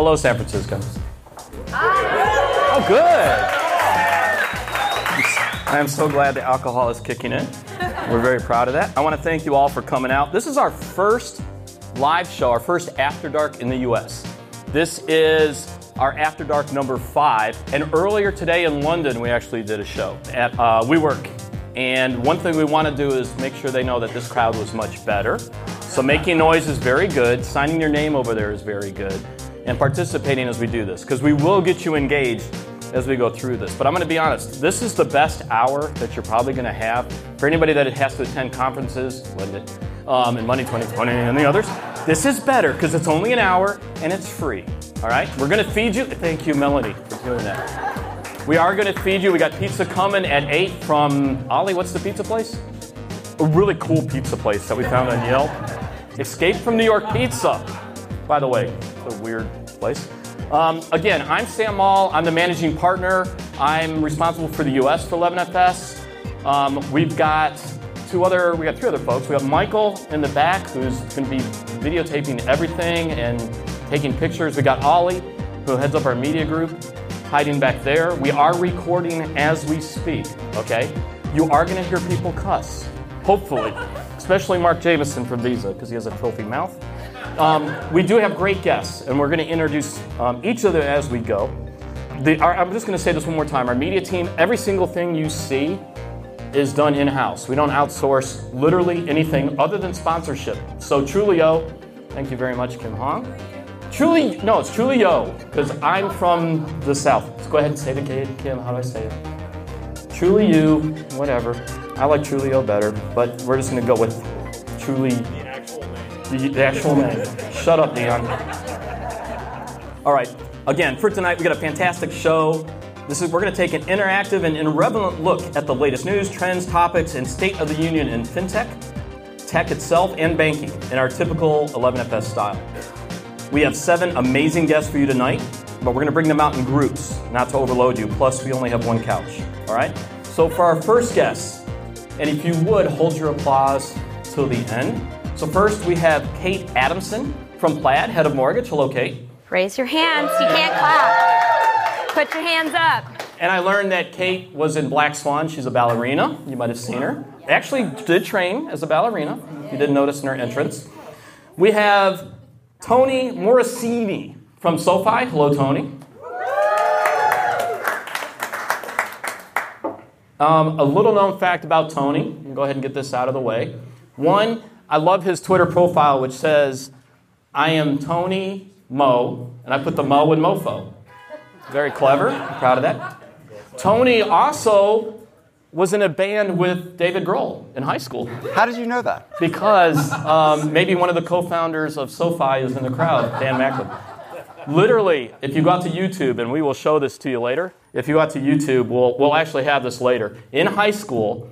Hello, San Francisco. Oh, good. I am so glad the alcohol is kicking in. We're very proud of that. I want to thank you all for coming out. This is our first live show, our first After Dark in the US. This is our After Dark number five. And earlier today in London, we actually did a show at uh, WeWork. And one thing we want to do is make sure they know that this crowd was much better. So making noise is very good. Signing your name over there is very good. And participating as we do this, because we will get you engaged as we go through this. But I'm going to be honest, this is the best hour that you're probably going to have. For anybody that has to attend conferences, um, and Money 2020 and the others, this is better because it's only an hour and it's free. All right? We're going to feed you. Thank you, Melanie, for doing that. We are going to feed you. We got pizza coming at 8 from Ollie. What's the pizza place? A really cool pizza place that we found on Yelp. Escape from New York Pizza. By the way, it's a weird place. Um, again, I'm Sam Maule. I'm the managing partner. I'm responsible for the US for 11FS. Um, we've got two other, we got three other folks. We got Michael in the back who's going to be videotaping everything and taking pictures. We got Ollie who heads up our media group, hiding back there. We are recording as we speak, okay? You are going to hear people cuss, hopefully, especially Mark Jamison from Visa because he has a filthy mouth. Um, we do have great guests, and we're going to introduce um, each of them as we go. The, our, I'm just going to say this one more time. Our media team, every single thing you see is done in house. We don't outsource literally anything other than sponsorship. So, Trulio, thank you very much, Kim Hong. Truly, no, it's Trulio, because I'm from the South. Let's go ahead and say it, Kim. How do I say it? Truly you, whatever. I like Trulio better, but we're just going to go with Truly the, the actual name. Shut up, Dion. All right. Again, for tonight, we got a fantastic show. This is we're going to take an interactive and irreverent look at the latest news, trends, topics, and state of the union in fintech, tech itself, and banking in our typical 11FS style. We have seven amazing guests for you tonight, but we're going to bring them out in groups, not to overload you. Plus, we only have one couch. All right. So for our first guest, and if you would hold your applause till the end. So first we have Kate Adamson from Plaid, head of mortgage. Hello, Kate. Raise your hands. You can't clap. Put your hands up. And I learned that Kate was in Black Swan. She's a ballerina. You might have seen her. Actually, did train as a ballerina. You didn't notice in her entrance. We have Tony Morosini from SoFi. Hello, Tony. Um, a little known fact about Tony. Go ahead and get this out of the way. One, I love his Twitter profile, which says, I am Tony Mo, and I put the Mo in Mofo. Very clever. I'm proud of that. Tony also was in a band with David Grohl in high school. How did you know that? Because um, maybe one of the co founders of SoFi is in the crowd, Dan Macklin. Literally, if you go out to YouTube, and we will show this to you later, if you go out to YouTube, we'll, we'll actually have this later. In high school,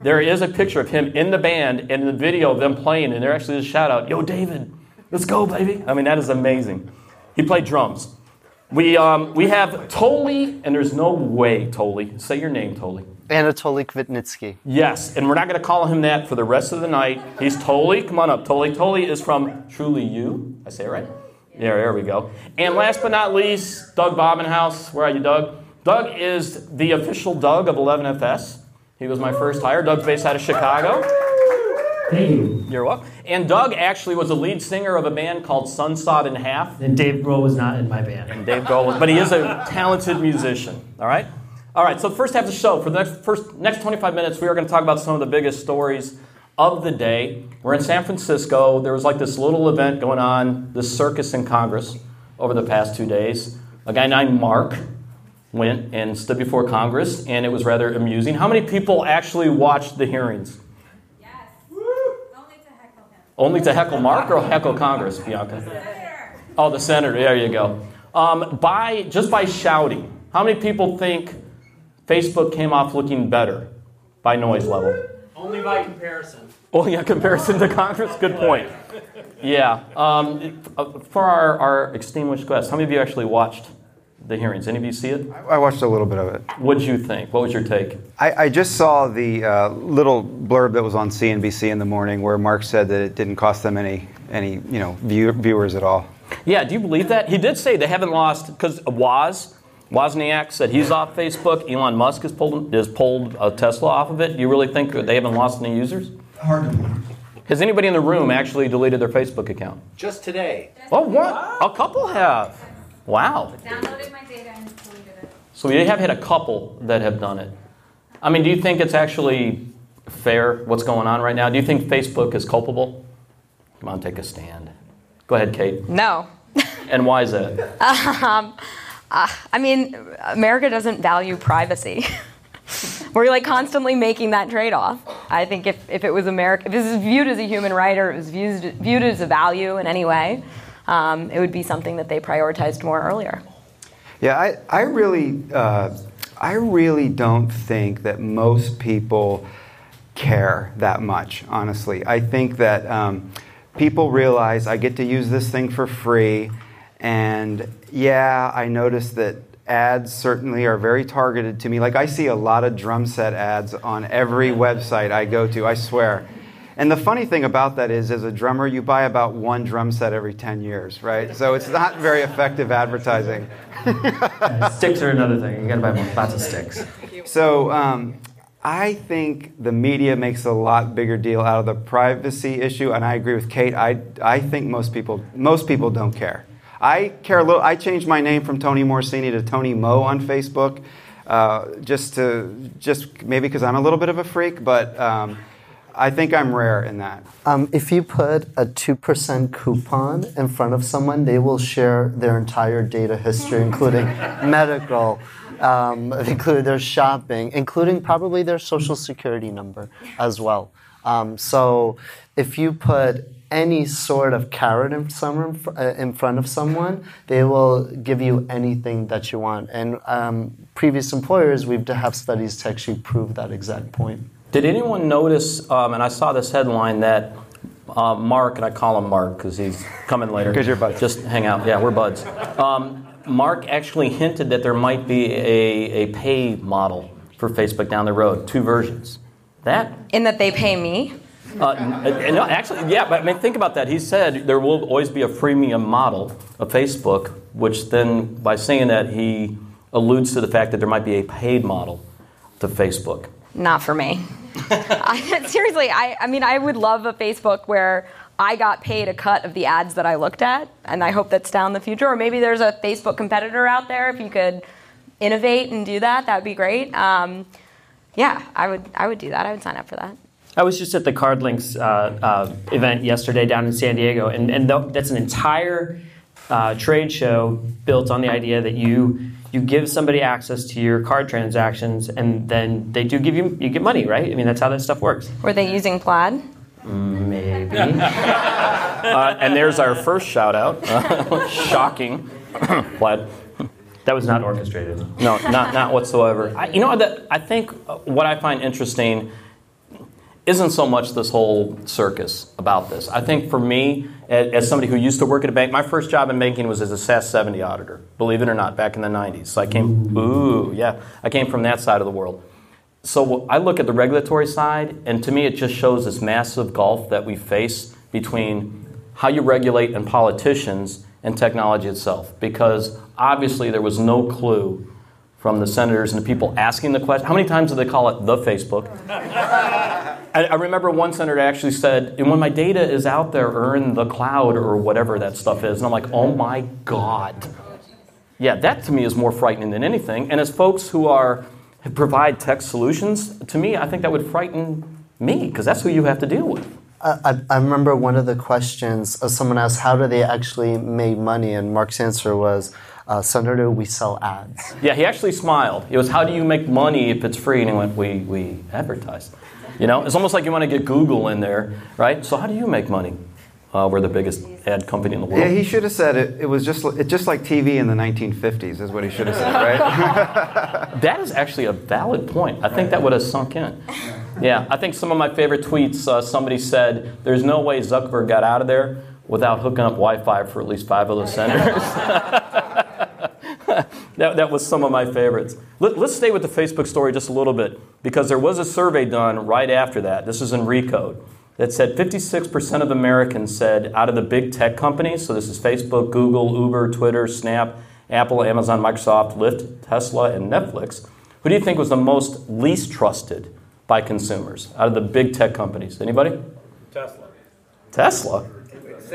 there is a picture of him in the band and the video of them playing, and there actually is a shout out, Yo, David, let's go, baby. I mean, that is amazing. He played drums. We, um, we have Toli, and there's no way, Toli. Say your name, Toli. Anatoly Kvitnitsky. Yes, and we're not going to call him that for the rest of the night. He's Toli. Come on up, Toli. Toli is from Trulioo. I say it right? Yeah, there we go. And last but not least, Doug Bobenhouse. Where are you, Doug? Doug is the official Doug of 11FS. He was my first hire. Doug's based out of Chicago. Thank you. You're welcome. And Doug actually was the lead singer of a band called Sunsawed in Half. And Dave Grohl was not in my band. And Dave Grohl was, but he is a talented musician. All right? All right, so the first half of the show, for the next, first, next 25 minutes, we are going to talk about some of the biggest stories of the day. We're in San Francisco. There was like this little event going on, this circus in Congress over the past two days. A guy named Mark went and stood before Congress, and it was rather amusing. How many people actually watched the hearings? Yes. Only to heckle him. Only to heckle Mark or heckle Congress, Bianca? Senator. Oh, the senator. There you go. Um, by just by shouting, how many people think Facebook came off looking better by noise level? Only by comparison. Oh, yeah, comparison to Congress? Good point. Yeah. Um, for our, our extinguished guests, how many of you actually watched the hearings? Any of you see it? I watched a little bit of it. What did you think? What was your take? I, I just saw the uh, little blurb that was on CNBC in the morning where Mark said that it didn't cost them any any you know view, viewers at all. Yeah, do you believe that? He did say they haven't lost because Woz Wozniak said he's off Facebook. Elon Musk has pulled has pulled uh, Tesla off of it. Do you really think that they haven't lost any users? Hard to believe. Has anybody in the room actually deleted their Facebook account? Just today. Oh, what? A couple have. Wow. Downloaded my data and deleted it. So we have had a couple that have done it. I mean, do you think it's actually fair what's going on right now? Do you think Facebook is culpable? Come on, take a stand. Go ahead, Kate. No. And why is that? Um, I mean, America doesn't value privacy. We're like constantly making that trade off. I think if, if it was America, if this is viewed as a human right or it was viewed, viewed as a value in any way, um, it would be something that they prioritized more earlier. Yeah, I, I really, uh, I really don't think that most people care that much. Honestly, I think that um, people realize I get to use this thing for free, and yeah, I notice that ads certainly are very targeted to me. Like I see a lot of drum set ads on every website I go to. I swear. And the funny thing about that is, as a drummer, you buy about one drum set every 10 years, right? So it's not very effective advertising. Sticks are another thing. You gotta buy more, lots of sticks. So um, I think the media makes a lot bigger deal out of the privacy issue, and I agree with Kate. I, I think most people most people don't care. I care a little. I changed my name from Tony Morosini to Tony Mo on Facebook, uh, just to just maybe because I'm a little bit of a freak, but um, I think I'm rare in that. Um, if you put a 2% coupon in front of someone, they will share their entire data history, including medical, um, including their shopping, including probably their social security number as well. Um, so if you put any sort of carrot in, someone, uh, in front of someone, they will give you anything that you want. And um, previous employers, we've to have studies to actually prove that exact point. Did anyone notice, um, and I saw this headline, that uh, Mark, and I call him Mark because he's coming later. Because you're buds. Just hang out. Yeah, we're buds. Um, Mark actually hinted that there might be a, a pay model for Facebook down the road, two versions. That In that they pay me. uh, n- and no, actually, yeah, but I mean, think about that. He said there will always be a freemium model of Facebook, which then, by saying that, he alludes to the fact that there might be a paid model to Facebook. Not for me. I, seriously, I, I mean, I would love a Facebook where I got paid a cut of the ads that I looked at, and I hope that's down the future. Or maybe there's a Facebook competitor out there. If you could innovate and do that, that would be great. Um, yeah, I would. I would do that. I would sign up for that. I was just at the CardLinx uh, uh, event yesterday down in San Diego, and, and th- that's an entire uh, trade show built on the idea that you you give somebody access to your card transactions, and then they do give you you get money, right? I mean, that's how that stuff works. Were they using Plaid? Maybe. Uh, and there's our first shout out. Shocking. Plaid. that was not orchestrated. No, not, not whatsoever. I, you know, that, I think uh, what I find interesting isn't so much this whole circus about this. I think for me, as, somebody who used to work at a bank, my first job in banking was as a SAS 70 auditor, believe it or not, back in the 90s. So I came, mm. ooh, yeah, I came from that side of the world. So I look at the regulatory side, and to me, it just shows this massive gulf that we face between how you regulate and politicians and technology itself. Because obviously, there was no clue from the senators and the people asking the question. How many times do they call it the Facebook? I, I remember one senator actually said, and when my data is out there or in the cloud or whatever that stuff is, and I'm like, oh my God. Yeah, that to me is more frightening than anything. And as folks who are provide tech solutions, to me, I think that would frighten me because that's who you have to deal with. I, I- I remember one of the questions, uh, someone asked, How do they actually make money? And Mark's answer was, uh, Senator, we sell ads. Yeah, he actually smiled. It was, how do you make money if it's free? And he went, we, we advertise. You know, it's almost like you want to get Google in there, right? So how do you make money? Uh, we're the biggest ad company in the world. Yeah, he should have said it. It was just li- it's just like TV in the 1950s, is what he should have said, right? That is actually a valid point. I think that would have sunk in. Yeah, I think some of my favorite tweets. Uh, somebody said, "There's no way Zuckerberg got out of there without hooking up Wi-Fi for at least five of those senators." that, that was some of my favorites. Let, let's stay with the Facebook story just a little bit because there was a survey done right after that. This is in Recode, that said 56% of Americans said out of the big tech companies, so this is Facebook, Google, Uber, Twitter, Snap, Apple, Amazon, Microsoft, Lyft, Tesla, and Netflix, who do you think was the most least trusted by consumers out of the big tech companies? Anybody? Tesla. Tesla?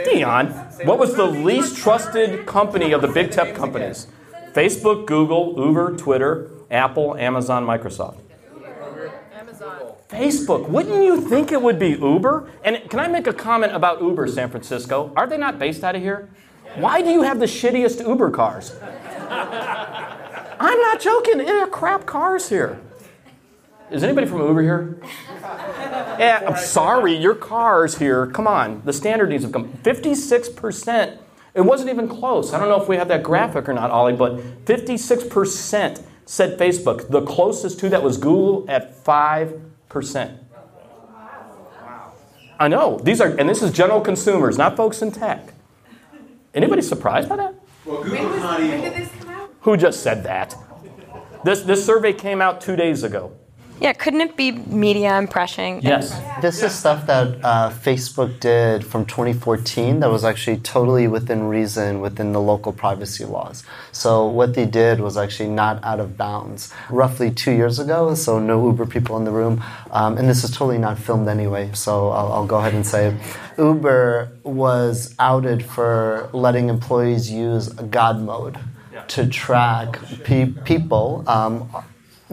Dion, what was the least trusted company of the big tech companies? Facebook, Google, Uber, Twitter, Apple, Amazon, Microsoft. Facebook. Wouldn't you think it would be Uber? And can I make a comment about Uber, San Francisco? Are they not based out of here? Why do you have the shittiest Uber cars? I'm not joking. They're crap cars here. Is anybody from Uber here? Yeah, I'm sorry, your car's here. Come on, the standard needs to come. 56%. It wasn't even close. I don't know if we have that graphic or not, Ollie, but 56% said Facebook. The closest to that was Google at 5%. I know. These are and this is general consumers, not folks in tech. Anybody surprised by that? Well, Google's not When evil. did this come out? Who just said that? This this survey came out 2 days ago. Yeah, couldn't it be media impression? Yes. This is stuff that uh, Facebook did from 2014 that was actually totally within reason within the local privacy laws. So what they did was actually not out of bounds. Roughly two years ago, so no Uber people in the room, um, and this is totally not filmed anyway, so I'll, I'll go ahead and say it. Uber was outed for letting employees use God mode to track pe- people. Um,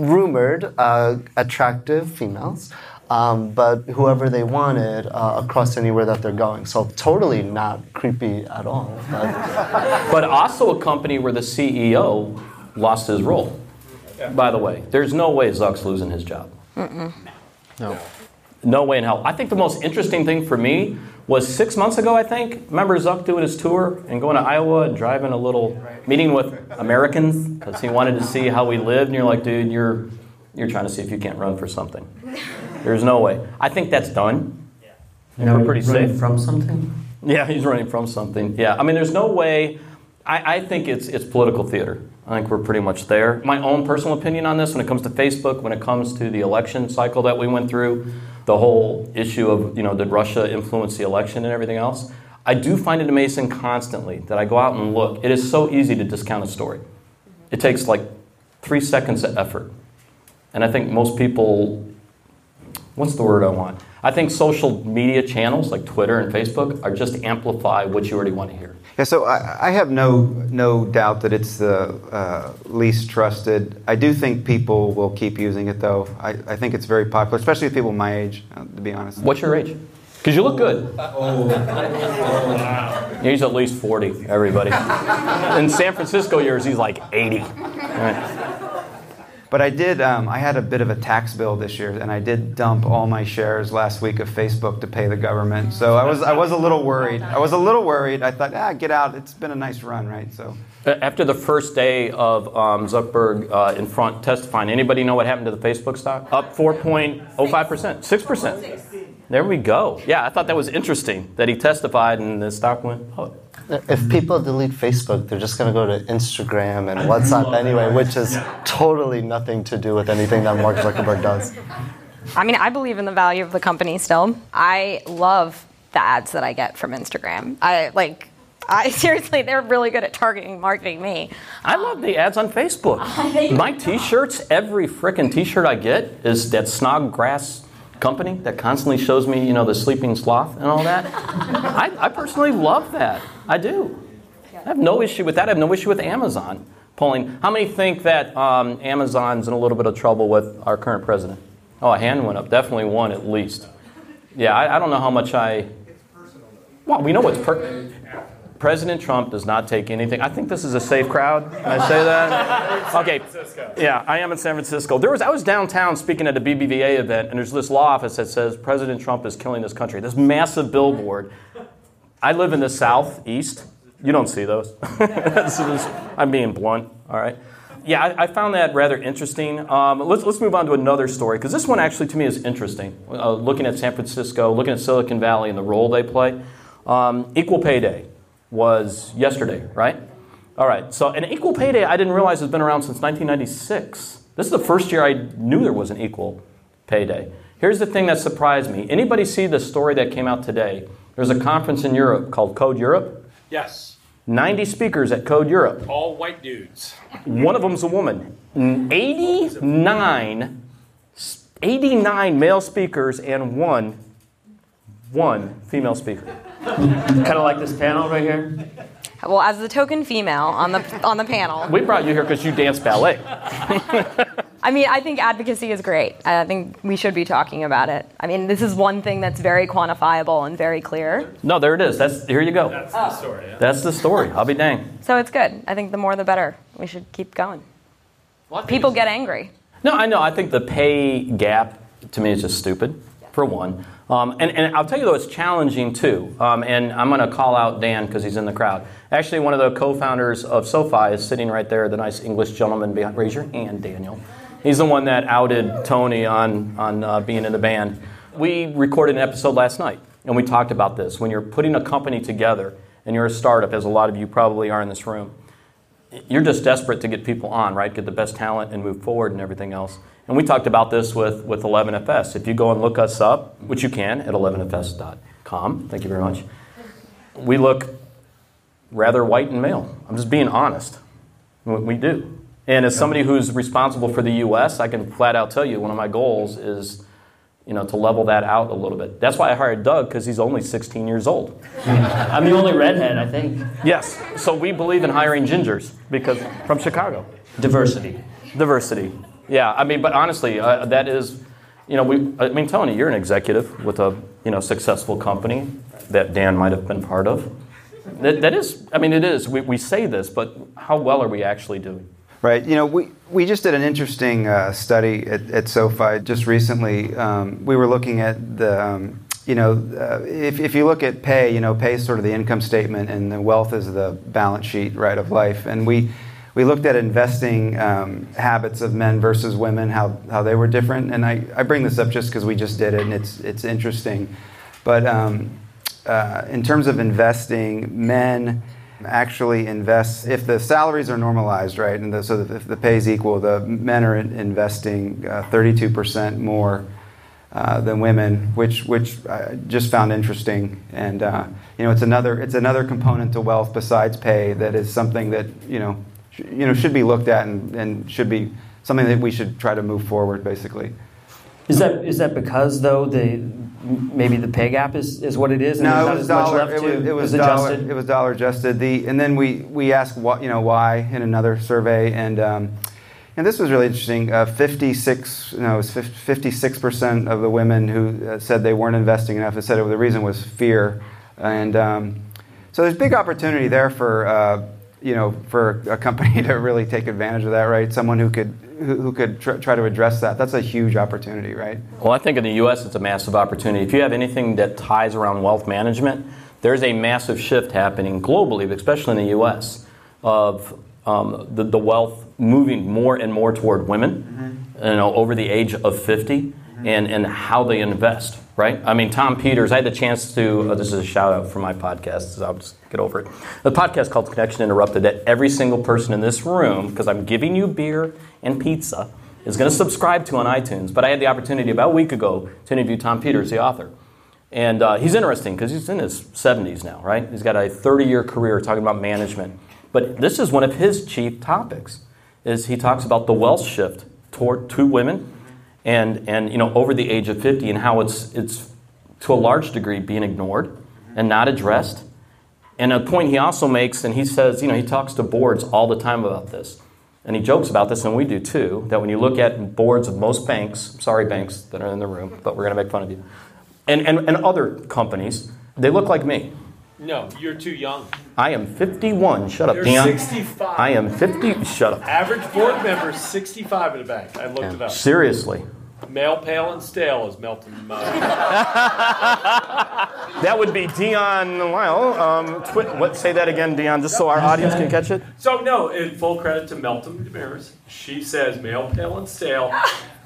rumored uh, attractive females, um, but whoever they wanted uh, across anywhere that they're going. So totally not creepy at all. But But also a company where the CEO lost his role. By the way, there's no way Zuck's losing his job. no. No way in hell. I think the most interesting thing for me was six months ago, I think. Remember Zuck doing his tour and going to Iowa and driving a little meeting with Americans because he wanted to see how we lived. And you're like, dude, you're, you're trying to see if you can't run for something. There's no way. I think that's done. No, we're pretty running safe. from something. Yeah, he's running from something. Yeah, I mean, there's no way. I, I think it's it's political theater. I think we're pretty much there. My own personal opinion on this, when it comes to Facebook, when it comes to the election cycle that we went through, the whole issue of you know did Russia influence the election and everything else. I do find it amazing constantly that I go out and look. It is so easy to discount a story. It takes like three seconds of effort, and I think most people what's the word I want? I think social media channels like Twitter and Facebook are just amplify what you already want to hear. Yeah, so I, I have no no doubt that it's the uh, least trusted. I do think people will keep using it, though. I, I think it's very popular, especially with people my age, uh, to be honest. What's your age? Because you look good. Yeah, He's at least 40, everybody. In San Francisco years, he's like 80. But I did. Um, I had a bit of a tax bill this year, and I did dump all my shares last week of Facebook to pay the government. So I was I was a little worried. I was a little worried. I thought, ah, get out. It's been a nice run, right? So. After the first day of um, Zuckerberg uh, in front testifying, anybody know what happened to the Facebook stock? Up 4.05%, 6%. There we go. Yeah, I thought that was interesting that he testified and the stock went up. If people delete Facebook, they're just going to go to Instagram and WhatsApp anyway, which is totally nothing to do with anything that Mark Zuckerberg does. I mean, I believe in the value of the company still. I love the ads that I get from Instagram. I like. I seriously, they're really good at targeting, marketing me. I love the ads on Facebook. My T-shirts, every frickin' T-shirt I get is that Snodgrass company that constantly shows me, you know, the sleeping sloth and all that. I, I personally love that. I do. I have no issue with that. I have no issue with Amazon pulling. How many think that um, Amazon's in a little bit of trouble with our current president? Oh, a hand went up. Definitely one at least. Yeah, I, I don't know how much I. It's personal though. Well, we know what's per. President Trump does not take anything. I think this is a safe crowd. Can I say that? Okay. Yeah, I am in San Francisco. There was I was downtown speaking at a BBVA event, and there's this law office that says President Trump is killing this country. This massive billboard. I live in the southeast. You don't see those. I'm being blunt. All right. Yeah, I, I found that rather interesting. Um, let's, let's move on to another story because this one actually to me is interesting. Uh, looking at San Francisco, looking at Silicon Valley and the role they play. Um, equal pay day was yesterday, right? All right. So an equal pay day I didn't realize has been around since 1996. This is the first year I knew there was an equal payday. Here's the thing that surprised me. Anybody see the story that came out today? There's a conference in Europe called Code Europe. Yes. 90 speakers at Code Europe. All white dudes. One of them's a woman. 89, 89 male speakers and one, one female speaker. Kind of like this panel right here. Well, as the token female on the on the panel, We brought you here because you dance ballet. I mean, I think advocacy is great. I think we should be talking about it. I mean, this is one thing that's very quantifiable and very clear. No, there it is. That's here you go. That's the story. Yeah. That's the story. I'll be dang. So it's good. I think the more the better. We should keep going. People get angry. No, I know. I think the pay gap to me is just stupid, for one. Um, and, and I'll tell you though, it's challenging too. Um, and I'm going to call out Dan because he's in the crowd. Actually, one of the co-founders of SoFi is sitting right there. The nice English gentleman behind. Raise your hand, Daniel. He's the one that outed Tony on on uh, being in the band. We recorded an episode last night, and we talked about this. When you're putting a company together, and you're a startup, as a lot of you probably are in this room, you're just desperate to get people on, right? Get the best talent and move forward and everything else. And we talked about this with, with 11FS. If you go and look us up, which you can at 11fs.com, thank you very much, we look rather white and male. I'm just being honest. We we do. And as somebody who's responsible for the U.S., I can flat out tell you one of my goals is, you know, to level that out a little bit. That's why I hired Doug because he's only 16 years old. I'm the only redhead, I think. Yes. So we believe in hiring gingers because from Chicago. Diversity. Diversity. Yeah, I mean, but honestly, uh, that is, you know, we. I mean, Tony, you're an executive with a you know successful company that Dan might have been part of. That, that is, I mean, it is. We, we say this, but how well are we actually doing? Right. You know, we, we just did an interesting uh, study at, at SoFi just recently. Um, we were looking at the, um, you know, uh, if, if you look at pay, you know, pay is sort of the income statement and the wealth is the balance sheet, right, of life. And we, we looked at investing um, habits of men versus women, how, how they were different. And I, I bring this up just because we just did it and it's, it's interesting. But um, uh, in terms of investing, men actually invest if the salaries are normalized, right, and the, so if the pay is equal, the men are investing uh, 32% more uh, than women, which which I just found interesting. And uh, you know, it's another it's another component to wealth besides pay that is something that you know you know should be looked at and, and should be something that we should try to move forward, basically. Is that is that because though the maybe the pay gap is, is what it is? and No, it was dollar. It was, it was dollar. adjusted? It was dollar adjusted. The and then we we asked what you know why in another survey and um, and this was really interesting. Uh, Fifty six no, it was fifty six percent of the women who uh, said they weren't investing enough. They said it, the reason was fear, and um, so there's big opportunity there for. Uh, you know, for a company to really take advantage of that, right? Someone who could who, who could tr- try to address that. That's a huge opportunity, right? Well, I think in the U.S. it's a massive opportunity. If you have anything that ties around wealth management, there's a massive shift happening globally, especially in the U.S., of um, the, the wealth moving more and more toward women, you know, over the age of 50, and, and how they invest, right? I mean, Tom Peters, I had the chance to, uh, this is a shout out for my podcast, so I'll just get over it. The podcast called Connection Interrupted that every single person in this room, because I'm giving you beer and pizza, is going to subscribe to on iTunes. But I had the opportunity about a week ago to interview Tom Peters, the author. And uh, he's interesting because he's in his 70s now, right? He's got a 30 year career talking about management. But this is one of his chief topics is he talks about the wealth shift toward two women and, and you know over the age of 50 and how it's, it's to a large degree being ignored and not addressed. And a point he also makes, and he says, you know, he talks to boards all the time about this. And he jokes about this, and we do too, that when you look at boards of most banks, sorry, banks that are in the room, but we're going to make fun of you, and, and, and other companies, they look like me. No, you're too young. I am 51. Shut up, You're Dion. 65. I am 50. Shut up. Average board member 65 in the bank. I looked it up. Seriously. Male, pale, and stale is Meltem. Uh, That would be Dion Lyle. Um, twi- what, say that again, Dion, just so our audience can catch it. so no, in full credit to Meltem Demirors, she says male, pale, and stale.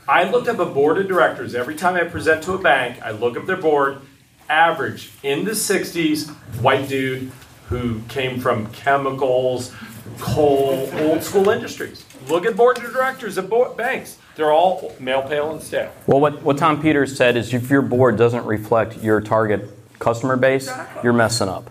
I looked up a board of directors every time I present to a bank. I look up their board. Average in the 60s, white dude who came from chemicals, coal, old school industries. Look at board of directors of banks. They're all male, pale, and stale. Well, what, what Tom Peters said is if your board doesn't reflect your target customer base, you're messing up,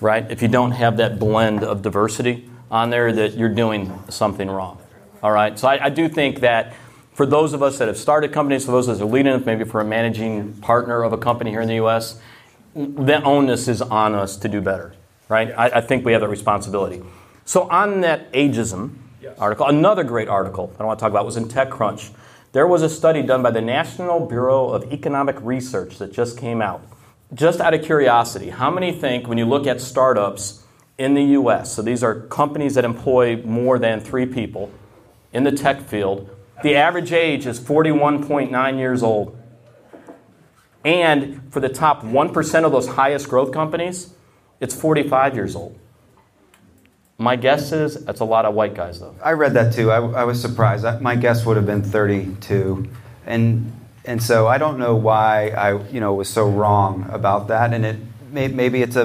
right? If you don't have that blend of diversity on there, that you're doing something wrong. All right. So I, I do think that for those of us that have started companies, for those that are leading, maybe for a managing partner of a company here in the U.S., the onus is on us to do better, right? I, I think we have that responsibility. So on that ageism article, another great article I want to talk about was in TechCrunch. There was a study done by the National Bureau of Economic Research that just came out. Just out of curiosity, how many think when you look at startups in the U.S., so these are companies that employ more than three people in the tech field, the average age is 41.9 years old. And for the top 1% of those highest growth companies, it's 45 years old. My guess is that's a lot of white guys, though. I read that too. I, I was surprised. I, my guess would have been 32, and and so I don't know why I you know was so wrong about that. And it may, maybe it's a,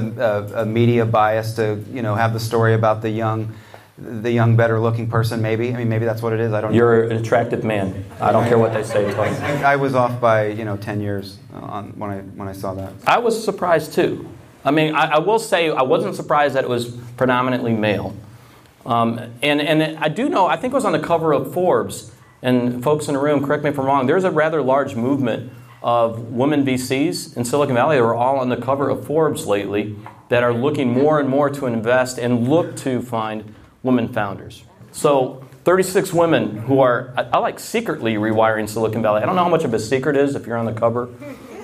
a, a media bias to you know have the story about the young the young, better looking person, maybe. I mean, maybe that's what it is. I don't You're an attractive man. I don't care what they say. I, I was off by, you know, 10 years on, when, I, when I saw that. I was surprised too. I mean, I, I will say I wasn't surprised that it was predominantly male. Um, and, and I do know, I think it was on the cover of Forbes, and folks in the room, correct me if I'm wrong, there's a rather large movement of women VCs in Silicon Valley that are all on the cover of Forbes lately that are looking more and more to invest and look to find women founders. So 36 women who are, I, I like secretly rewiring Silicon Valley. I don't know how much of a secret is if you're on the cover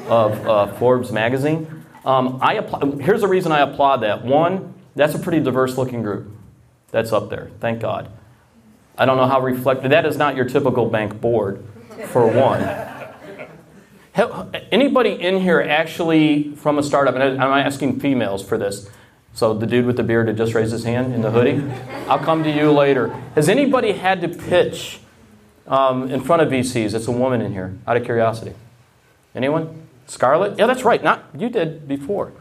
of uh, Forbes magazine. Um, I applaud, here's the reason I applaud that. One, that's a pretty diverse looking group that's up there. Thank God. I don't know how reflected. That is not your typical bank board, for one. Anybody in here actually from a startup, and I'm asking females for this, so the dude with the beard that just raised his hand in the hoodie, I'll come to you later. Has anybody had to pitch um, in front of VCs? It's a woman in here, out of curiosity. Anyone? Scarlett? Yeah, that's right. Not you did before.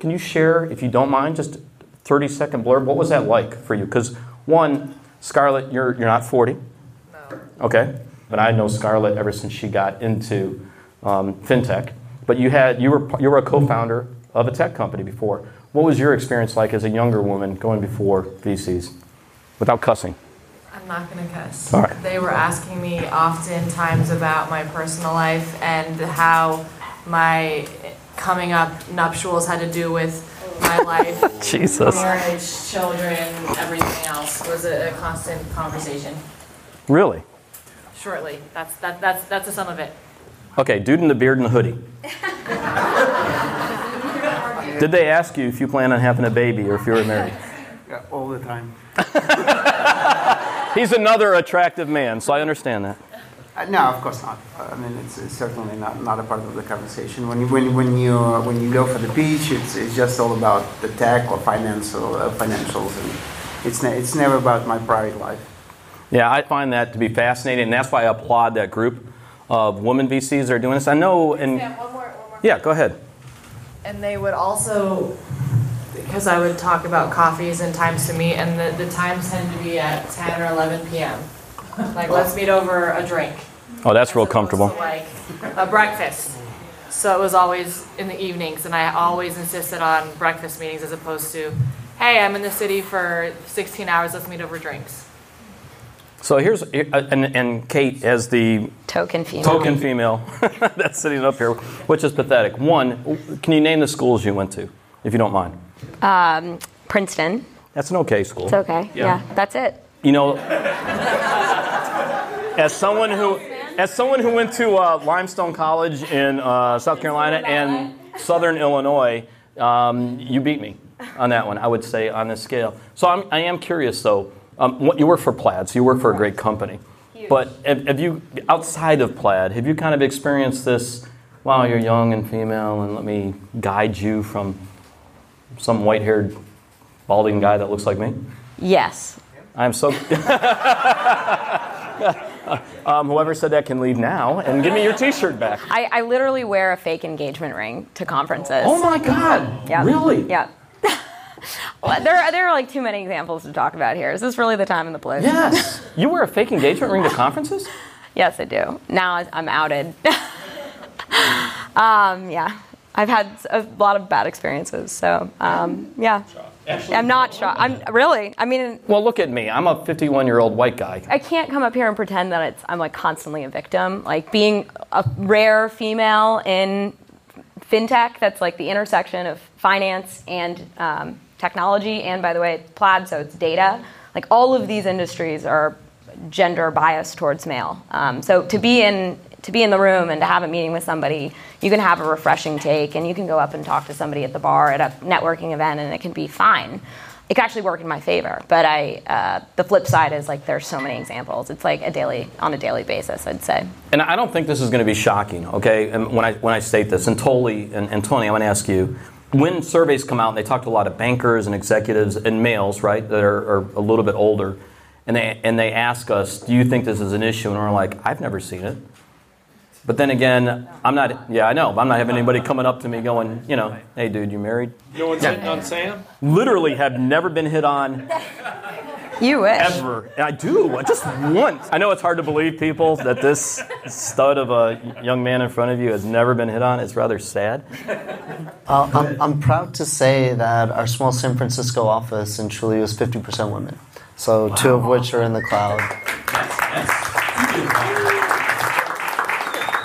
Can you share, if you don't mind, just 30 second blurb? What was that like for you? Because one, Scarlett, you're you're not 40. No. Okay, but I know Scarlett ever since she got into um, fintech. But you had you were you were a co-founder of a tech company before. What was your experience like as a younger woman going before VCs without cussing? I'm not going to cuss. All right. They were asking me oftentimes about my personal life and how my coming up nuptials had to do with my life, Jesus. marriage, children, everything else was a, a constant conversation. Really? Shortly, that's that, that's that's the sum of it. Okay, dude in the beard and the hoodie. Did they ask you if you plan on having a baby or if you were married? Yeah, all the time. He's another attractive man, so I understand that. Uh, no, of course not. I mean, it's, it's, certainly not, not a part of the conversation. When you, when, when you, uh, when you go for the beach, it's, it's just all about the tech or financial, uh, financials, and it's, ne- it's never about my private life. Yeah, I find that to be fascinating, and that's why I applaud that group of women VCs that are doing this. I know, and Yeah, one more, one more. yeah, go ahead. And they would also, because I would talk about coffees and times to meet, and the, the times tend to be at 10 or 11 p.m. Like, let's meet over a drink. Oh, that's real as opposed to, comfortable. like a breakfast. So it was always in the evenings, and I always insisted on breakfast meetings as opposed to, hey, I'm in the city for 16 hours, let's meet over drinks. So here's, and, and Kate, as the Token female. token female that's sitting up here, which is pathetic. One, can you name the schools you went to, if you don't mind? Um, Princeton. That's an okay school. It's okay. Yeah. that's it. You know, as someone who, as someone who went to uh, Limestone College in uh, South Carolina and Southern Illinois, um, you beat me on that one. I would say on this scale. So I'm, I am curious though. Um, you work for Plaid, so you work for a great company. But have, you, outside of Plaid, have you kind of experienced this? Wow, you're young and female, and let me guide you from some white-haired, balding guy that looks like me. Yes. I'm so. um, whoever said that can leave now and give me your T-shirt back. I, I literally wear a fake engagement ring to conferences. Oh my God! Yeah. Really? Yeah. Well, there, there are like too many examples to talk about here. Is this really the time and the place? Yes. you wear a fake engagement ring to conferences? Yes, I do. Now I- I'm outed. um, yeah, I've had a lot of bad experiences. So um, yeah, I'm not shocked. I'm really. I mean, Well, look at me. I'm a 51 year old white guy. I can't come up here and pretend that it's I'm like constantly a victim. Like being a rare female in fintech, that's like the intersection of finance and um, technology, and by the way, plaid, so it's data. Like all of these industries are gender biased towards male. Um, so to be in to be in the room and to have a meeting with somebody, you can have a refreshing take, and you can go up and talk to somebody at the bar at a networking event, and it can be fine. It can actually work in my favor, but I uh, the flip side is like there's so many examples. It's like a daily on a daily basis, I'd say. And I don't think this is going to be shocking, okay? And when I when I state this, and Toli and, and Tony, I'm going to ask you, when surveys come out, and they talk to a lot of bankers and executives and males, right, that are, are a little bit older, and they and they ask us, do you think this is an issue? And we're like, I've never seen it. But then again, I'm not. Yeah, I know. but I'm not having anybody coming up to me going, you know, hey, dude, you married? No one's hitting on Sam? Literally, have never been hit on You wish. ever. I do, I just once. I know it's hard to believe, people, that this stud of a young man in front of you has never been hit on. It's rather sad. Uh, I'm, I'm proud to say that our small San Francisco office in Truly was 50% women. So two of which are in the cloud.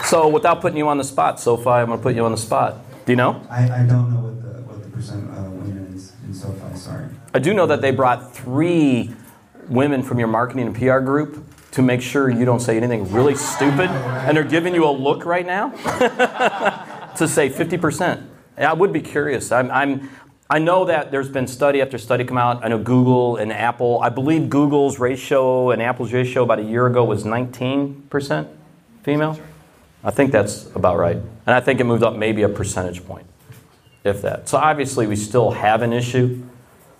So, without putting you on the spot, Sophie, I'm going to put you on the spot. Do you know? I, I don't know what the what the percent uh, women is in SoFi. Sorry. I do know that they brought three women from your marketing and PR group to make sure you don't say anything really stupid, and they're giving you a look right now to say 50%. I would be curious. I'm, I'm, I know that there's been study after study come out. I know Google and Apple. I believe Google's ratio and Apple's ratio about a year ago was 19% female. I think that's about right. And I think it moved up maybe a percentage point, if that. So obviously, we still have an issue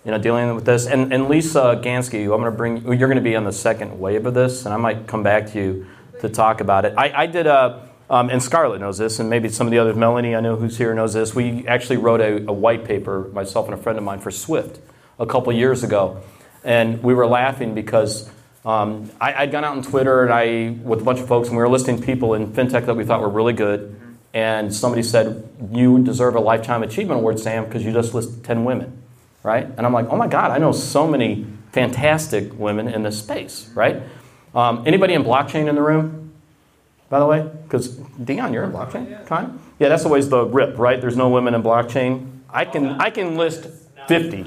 you know, dealing with this. And, and Lisa Gansky, I'm going to bring, you're going to be on the second wave of this, and I might come back to you to talk about it. I, I did a, um, and Scarlett knows this, and maybe some of the others, Melanie, I know who's here, knows this. We actually wrote a, a white paper, myself and a friend of mine, for Swift a couple years ago. And we were laughing because um, I, I'd gone out on Twitter and I, with a bunch of folks, and we were listing people in fintech that we thought were really good. And somebody said, You deserve a Lifetime Achievement Award, Sam, because you just listed 10 women right? And I'm like, oh my God, I know so many fantastic women in this space, right? Um, anybody in blockchain in the room, by the way? Because Dion, you're in blockchain, kind of? Yeah, that's always the rip, right? There's no women in blockchain. I can I can list 50.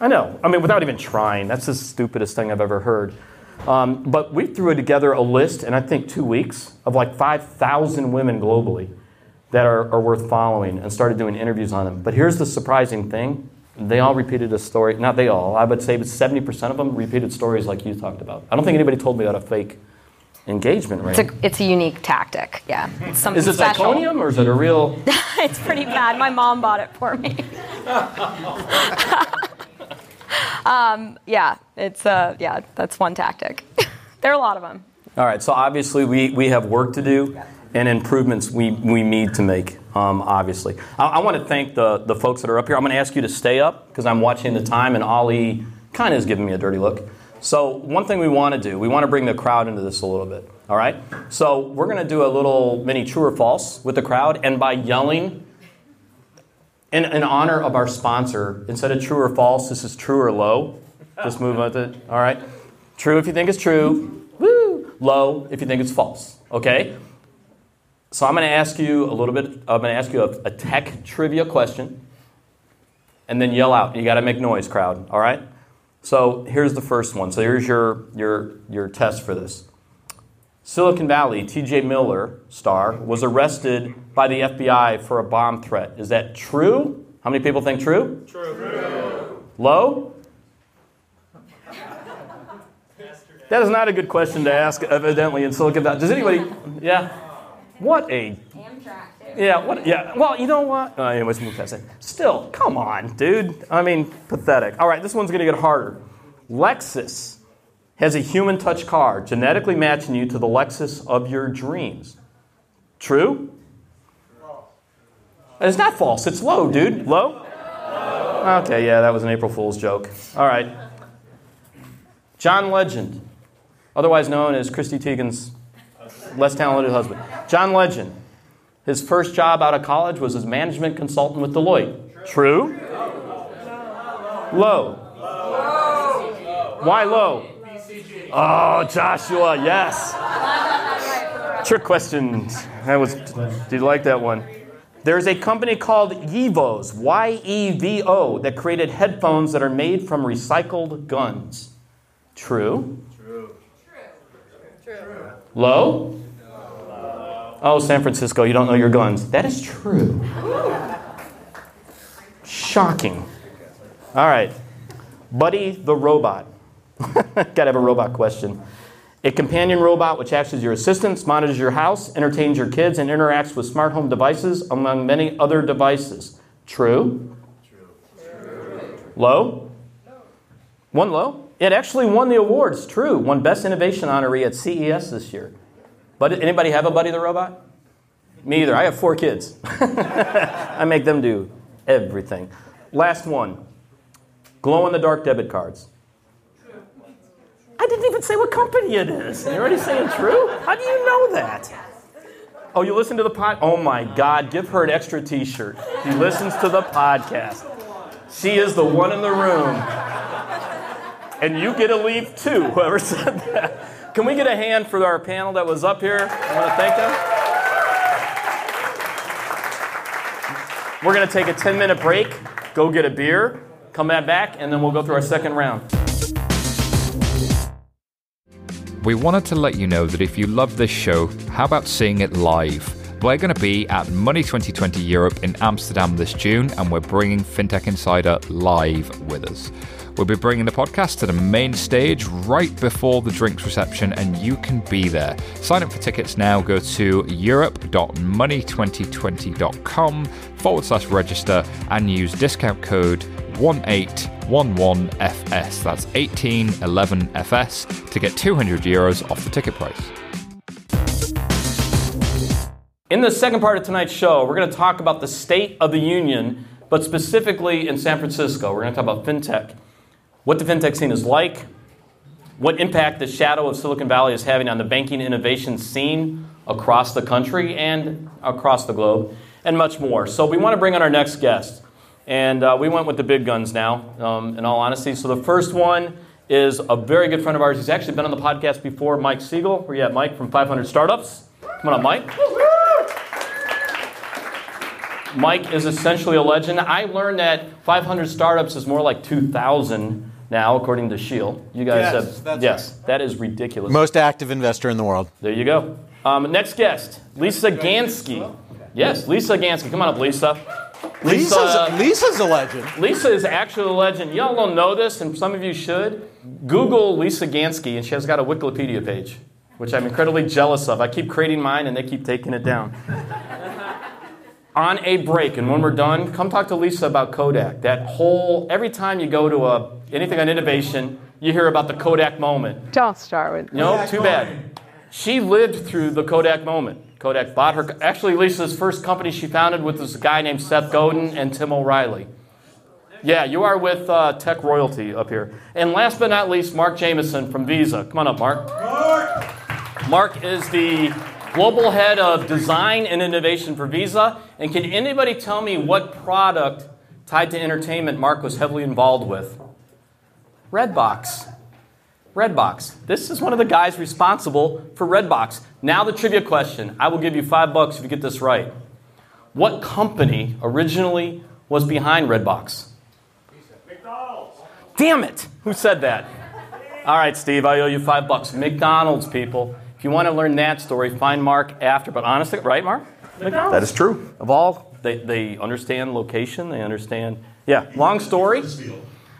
I know. I mean, without even trying. That's the stupidest thing I've ever heard. Um, but we threw together a list in I think two weeks of like 5,000 women globally that are, are worth following and started doing interviews on them. But here's the surprising thing they all repeated a story. Not they all. I would say but 70% of them repeated stories like you talked about. I don't think anybody told me about a fake engagement ring. It's a, it's a unique tactic. Yeah, it's something is it special. zirconium or is it a real? it's pretty bad. My mom bought it for me. um, yeah, it's uh, yeah, that's one tactic. there are a lot of them. All right, so obviously we, we have work to do and improvements we, we need to make, um, obviously. I, I want to thank the, the folks that are up here. I'm going to ask you to stay up because I'm watching the time and Ali kind of is giving me a dirty look. So, one thing we want to do, we want to bring the crowd into this a little bit, all right? So, we're going to do a little mini true or false with the crowd, and by yelling in, in honor of our sponsor, instead of true or false, this is true or low. Just move with it, all right? True if you think it's true, woo! Low if you think it's false, okay? So I'm going to ask you a little bit, I'm going to ask you a, a tech trivia question, and then yell out. You got to make noise, crowd, all right? So here's the first one. So here's your, your, your test for this. Silicon Valley, TJ Miller, star, was arrested by the FBI for a bomb threat. Is that true? How many people think true? True. Low? That is not a good question to ask, evidently, in Silicon Valley. Does anybody? Yeah? What a. Yeah, what? Yeah, well, you know what? Uh, anyways, move past that. Still, come on, dude. I mean, pathetic. All right, this one's going to get harder. Lexus has a human touch car genetically matching you to the Lexus of your dreams. True? It's not false. It's low, dude. Low? Okay, yeah, that was an April Fool's joke. All right. John Legend, otherwise known as Chrissy Teigen's less talented husband. John Legend, his first job out of college was as management consultant with Deloitte. True? Low. Why low? Oh, Joshua, yes. Trick questions. That was. Did you like that one? There's a company called Yevos, Y E V O, that created headphones that are made from recycled guns. True. True. True. True? Low? Oh, San Francisco, you don't know your guns. That is true. Shocking. All right. Buddy the robot. Gotta have a robot question. A companion robot which acts as your assistant, monitors your house, entertains your kids, and interacts with smart home devices, among many other devices. True? True. Low? No. One low? It actually won the awards. True. Won Best Innovation honoree at CES this year. But anybody have a Buddy the Robot? Me either. I have four kids. I make them do everything. Last one. Glow in the dark debit cards. I didn't even say what company it is. You're already saying true? How do you know that? Oh, you listen to the pod? Oh my God, give her an extra t shirt. She listens to the podcast. She is the one in the room. And you get a leave too, whoever said that. Can we get a hand for our panel that was up here? I want to thank them. We're going to take a 10 minute break, go get a beer, come back, and then we'll go through our second round. We wanted to let you know that if you love this show, how about seeing it live? We're going to be at Money 2020 Europe in Amsterdam this June, and we're bringing FinTech Insider live with us. We'll be bringing the podcast to the main stage right before the drinks reception, and you can be there. Sign up for tickets now. Go to europe.money2020.com forward slash register and use discount code 1811FS. That's 1811FS to get 200 euros off the ticket price. In the second part of tonight's show, we're going to talk about the state of the union, but specifically in San Francisco. We're going to talk about fintech, what the fintech scene is like, what impact the shadow of Silicon Valley is having on the banking innovation scene across the country and across the globe, and much more. So, we want to bring on our next guest. And uh, we went with the big guns now, um, in all honesty. So, the first one is a very good friend of ours. He's actually been on the podcast before, Mike Sigal. Where you at, Mike, from 500 Startups? Come on up, Mike. Mike is essentially a legend. I learned that 500 startups is more like 2,000 now, according to Shield. You guys Yes, have that's yes, that is ridiculous. Most active investor in the world. There you go. Um, next guest, Lisa Gansky. Yes, Lisa Gansky. Come on up, Lisa. Lisa's, Lisa's a legend. Lisa is actually a legend. Y'all don't know this, and some of you should. Google Lisa Gansky, and she has got a Wikipedia page, which I'm incredibly jealous of. I keep creating mine, and they keep taking it down. On a break, and when we're done, come talk to Lisa about Kodak. That whole every time you go to a anything on innovation, you hear about the Kodak moment. Don't start with No, too bad. She lived through the Kodak moment. Kodak bought her. Actually, Lisa's first company she founded with was a guy named Seth Godin and Tim O'Reilly. Yeah, you are with uh, Tech Royalty up here. And last but not least, Mark Jamison from Visa. Come on up, Mark. Mark is the global head of design and innovation for Visa. And can anybody tell me what product tied to entertainment Mark was heavily involved with? Redbox. Redbox. This is one of the guys responsible for Redbox. Now, the trivia question. I will give you five bucks if you get this right. What company originally was behind Redbox? McDonald's. Damn it! Who said that? All right, Steve, I owe you five bucks. McDonald's, people. If you want to learn that story, find Mark after. But honestly, right, Mark? McDonald's. That is true. Of all, they, they understand location, they understand. Yeah, long story.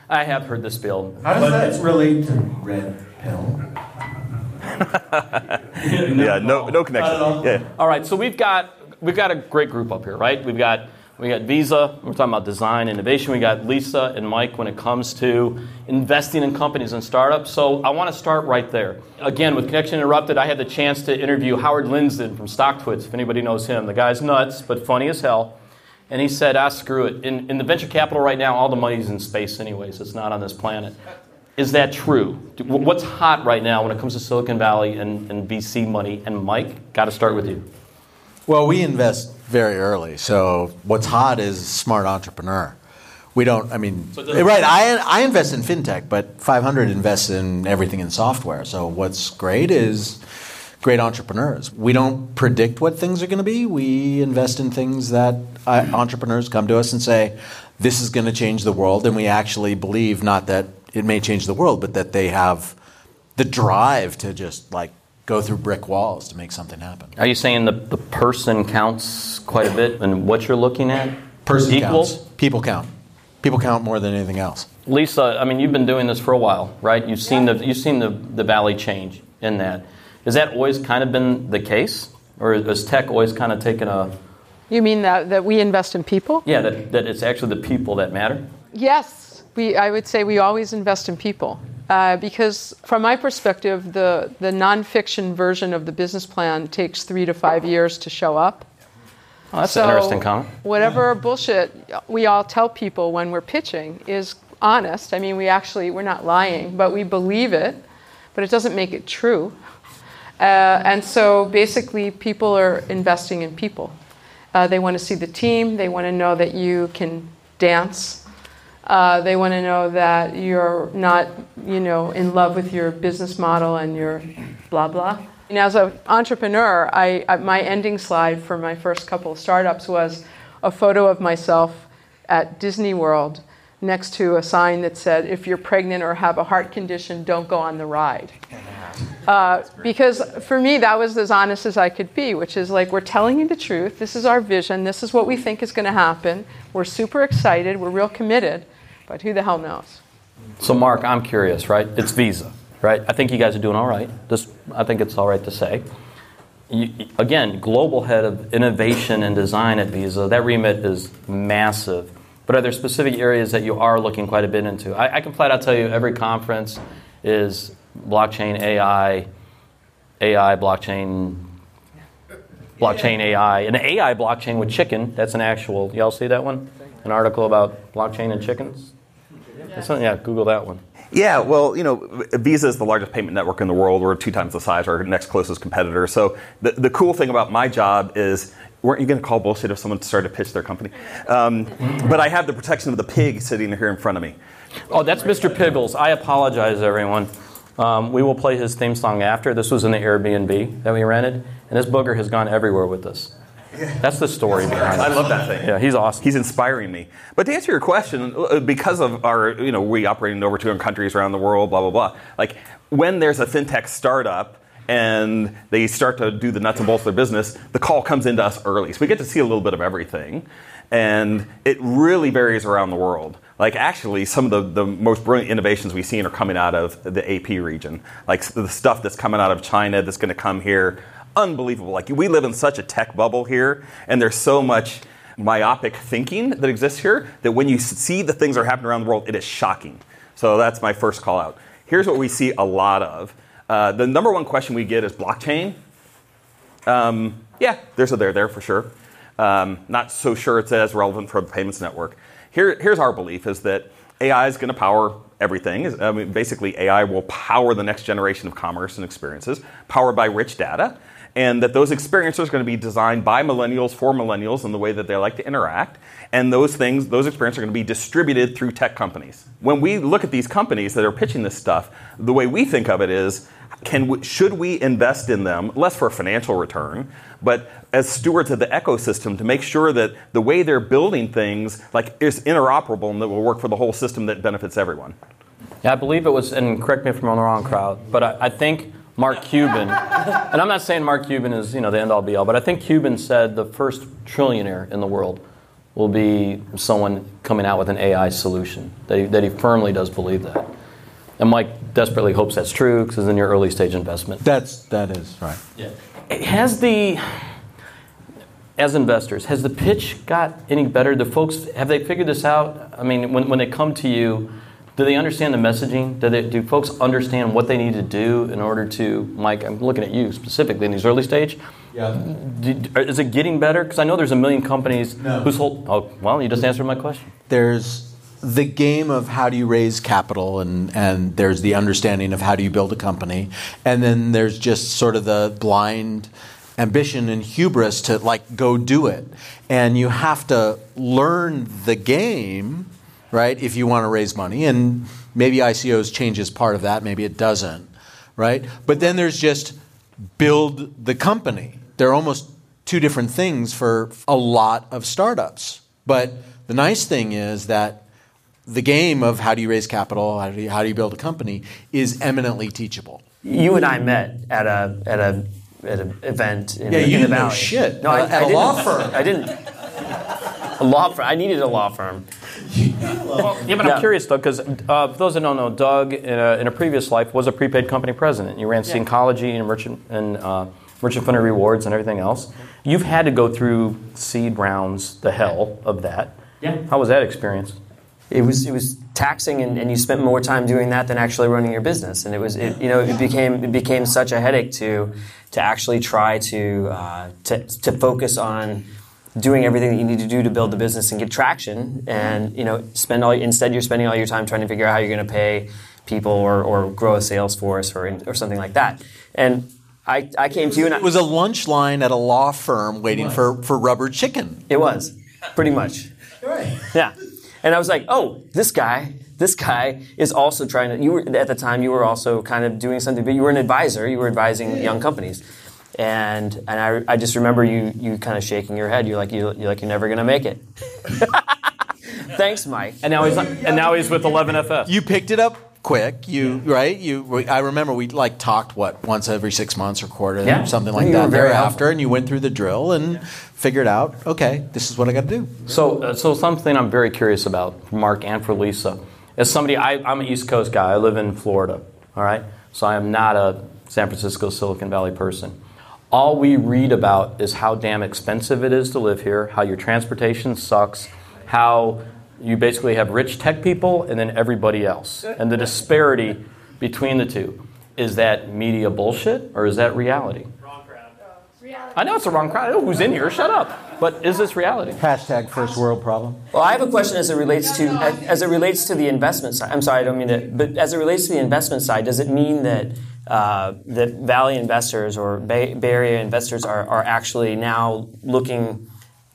I have heard this spiel. How does that relate to red pill? yeah, no, no connection. Yeah. All right, so we've got we've got a great group up here, right? We've got we got Visa. We're talking about design, innovation. We got Lisa and Mike when it comes to investing in companies and startups. So I want to start right there. Again, with Connection Interrupted, I had the chance to interview Howard Lindzon from StockTwits. If anybody knows him, the guy's nuts but funny as hell. and he said, "Ah, screw it. In, in the venture capital right now, all the money's in space, anyways. It's not on this planet." Is that true? What's hot right now when it comes to Silicon Valley and, and VC money? And Mike, got to start with you. Well, we invest very early, so what's hot is smart entrepreneur. We don't. I mean, So right? I I invest in fintech, but 500 invests in everything in software. So what's great is great entrepreneurs. We don't predict what things are going to be. We invest in things that uh, entrepreneurs come to us and say, "This is going to change the world," and we actually believe not that it may change the world, but that they have the drive to just like go through brick walls to make something happen. Are you saying the, the person counts quite a bit and what you're looking at? Person Equal? counts. People count. People count more than anything else. Lisa, I mean, you've been doing this for a while, right? You've seen the you've seen the, the valley change in that. Has that always kind of been the case, or has tech always kind of taken a You mean that, that we invest in people? yeah that, that it's actually the people that matter? Yes, we, I would say we always invest in people. Uh, because from my perspective, the, the nonfiction version of the business plan takes three to five years to show up. Oh, that's So, an interesting comment. Whatever bullshit we all tell people when we're pitching is honest. I mean, we actually, we're not lying, but we believe it, but it doesn't make it true. Uh, and so basically, people are investing in people. Uh, they want to see the team, they want to know that you can dance. Uh, they want to know that you're not, you know, in love with your business model and your blah blah. And as an entrepreneur, I, I, my ending slide for my first couple of startups was a photo of myself at Disney World next to a sign that said, "If you're pregnant or have a heart condition, don't go on the ride." Uh, because for me, that was as honest as I could be, which is like, we're telling you the truth. This is our vision. This is what we think is going to happen. We're super excited. We're real committed. But who the hell knows? So, Mark, I'm curious, right? It's Visa, right? I think you guys are doing all right. This, I think it's all right to say. You, again, global head of innovation and design at Visa. That remit is massive. But are there specific areas that you are looking quite a bit into? I, I can flat out tell you every conference is blockchain, AI, AI, blockchain, blockchain, AI, an AI blockchain with chicken. That's an actual. Y'all see that one? An article about blockchain and chickens. That's something- yeah, Google that one. Yeah, well, you know, Visa is the largest payment network in the world. We're two times the size of our next closest competitor. So the, the cool thing about my job is, weren't you going to call bullshit if someone started to pitch their company? Um, but I have the protection of the pig sitting here in front of me. Oh, that's Mr. Piggles. I apologize, everyone. Um, we will play his theme song after. This was in the Airbnb that we rented, and this booger has gone everywhere with us. That's the story behind it. I love that thing. Yeah, he's awesome. He's inspiring me. But to answer your question, uh, because of our, you know, we operate in over 200 countries around the world, blah, blah, blah. Like, when there's a fintech startup and they start to do the nuts and bolts of their business, the call comes into us early. So we get to see a little bit of everything. And it really varies around the world. Like, actually, some of the, the most brilliant innovations we've seen are coming out of the AP region. Like, the stuff that's coming out of China that's going to come here unbelievable. Like we live in such a tech bubble here, and there's so much myopic thinking that exists here that when you see the things that are happening around the world, it is shocking. So that's my first call out. Here's what we see a lot of. Uh, the number one question we get is blockchain. Um, yeah, there's a there there for sure. Um, not so sure it's as relevant for the payments network. Here, here's our belief: is that AI is going to power everything. I mean, basically, AI will power the next generation of commerce and experiences, powered by rich data and that those experiences are going to be designed by millennials for millennials in the way that they like to interact. And those things those experiences are going to be distributed through tech companies. When we look at these companies that are pitching this stuff the way we think of it is can we, should we invest in them? Less for a financial return but as stewards of the ecosystem to make sure that the way they're building things like is interoperable and that will work for the whole system that benefits everyone. Yeah, I believe it was, and correct me if I'm on the wrong crowd, but I, I think Mark Cuban, and I'm not saying Mark Cuban is you know the end all be all, but I think Cuban said the first trillionaire in the world will be someone coming out with an AI solution. That he, that he firmly does believe that, and Mike desperately hopes that's true because it's in your early stage investment. That's that is right. Yeah. Has the as investors, has the pitch got any better? The folks have they figured this out? I mean, when, when they come to you, Do they understand the messaging? Do, they, do folks understand what they need to do in order to, Mike, I'm looking at you specifically in these early stage. Yeah. Do, is it getting better? Because I know there's a million companies No. whose whole, oh, well, you just answered my question. there's the game of how do you raise capital and, and there's the understanding of how do you build a company and then there's just sort of the blind ambition and hubris to like go do it and you have to learn the game right if you want to raise money and maybe icos changes part of that maybe it doesn't right but then there's just build the company they're almost two different things for a lot of startups but the nice thing is that the game of how do you raise capital, how do you, how do you build a company, is eminently teachable. You and I met at a at a at an event in, Yeah, the, you in the didn't know valley. shit. No, I, At a I didn't. law firm. I didn't. A law firm. I needed a law firm. Well, yeah, but Yeah. I'm curious though, because uh, for those that don't know, Doug in a, in a previous life was a prepaid company president. You ran Yeah. Syncology and merchant and uh, merchant funded rewards and everything else. You've had to go through seed rounds, the hell of that. Yeah. How was that experience? It was it was taxing, and, and you spent more time doing that than actually running your business. And it was it, you know it became it became such a headache to to actually try to uh, to to focus on doing everything that you need to do to build the business and get traction. And you know spend all instead you're spending all your time trying to figure out how you're going to pay people or, or grow a sales force or or something like that. And I, I came to you and I, It was a lunch line at a law firm waiting for, for rubber chicken. It was, pretty much. Right. Yeah. And I was like, oh, this guy, this guy is also trying to. You were at the time. You were also kind of doing something, but you were an advisor. You were advising young companies, and and I, I just remember you you kind of shaking your head. You're like you you're like you're never gonna make it. Thanks, Mike. And now he's and now he's with 11FS. You picked it up quick. You right. You. I remember we like talked what once every six months or quarter, Yeah. something like that. very Thereafter, and you went through the drill and figured out, okay, this is what I got to do. So, uh, so something I'm very curious about, for Mark and for Lisa. As somebody, I, I'm an East Coast guy. I live in Florida. All right, so I am not a San Francisco, Silicon Valley person. All we read about is how damn expensive it is to live here, how your transportation sucks, how you basically have rich tech people and then everybody else, and the disparity between the two. Is that media bullshit or is that reality? I know it's the wrong crowd. I know who's in here. Shut up. But is this reality? Hashtag first world problem. Well, I have a question as it relates to as it relates to the investment side. I'm sorry, I don't mean to, but as it relates to the investment side, does it mean that uh, that Valley investors or Bay, Bay Area investors are, are actually now looking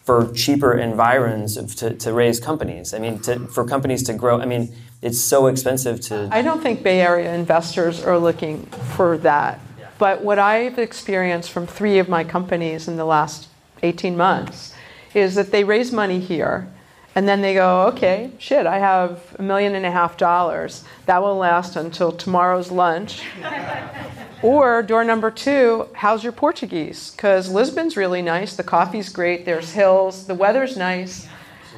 for cheaper environs of- to, to raise companies? I mean, to, for companies to grow. I mean, it's so expensive to. I don't think Bay Area investors are looking for that. But what I've experienced from three of my companies in the last 18 months is that they raise money here and then they go, okay, shit, I have a million and a half dollars. That will last until tomorrow's lunch. Or door number two, how's your Portuguese? Because Lisbon's really nice, the coffee's great, there's hills, the weather's nice.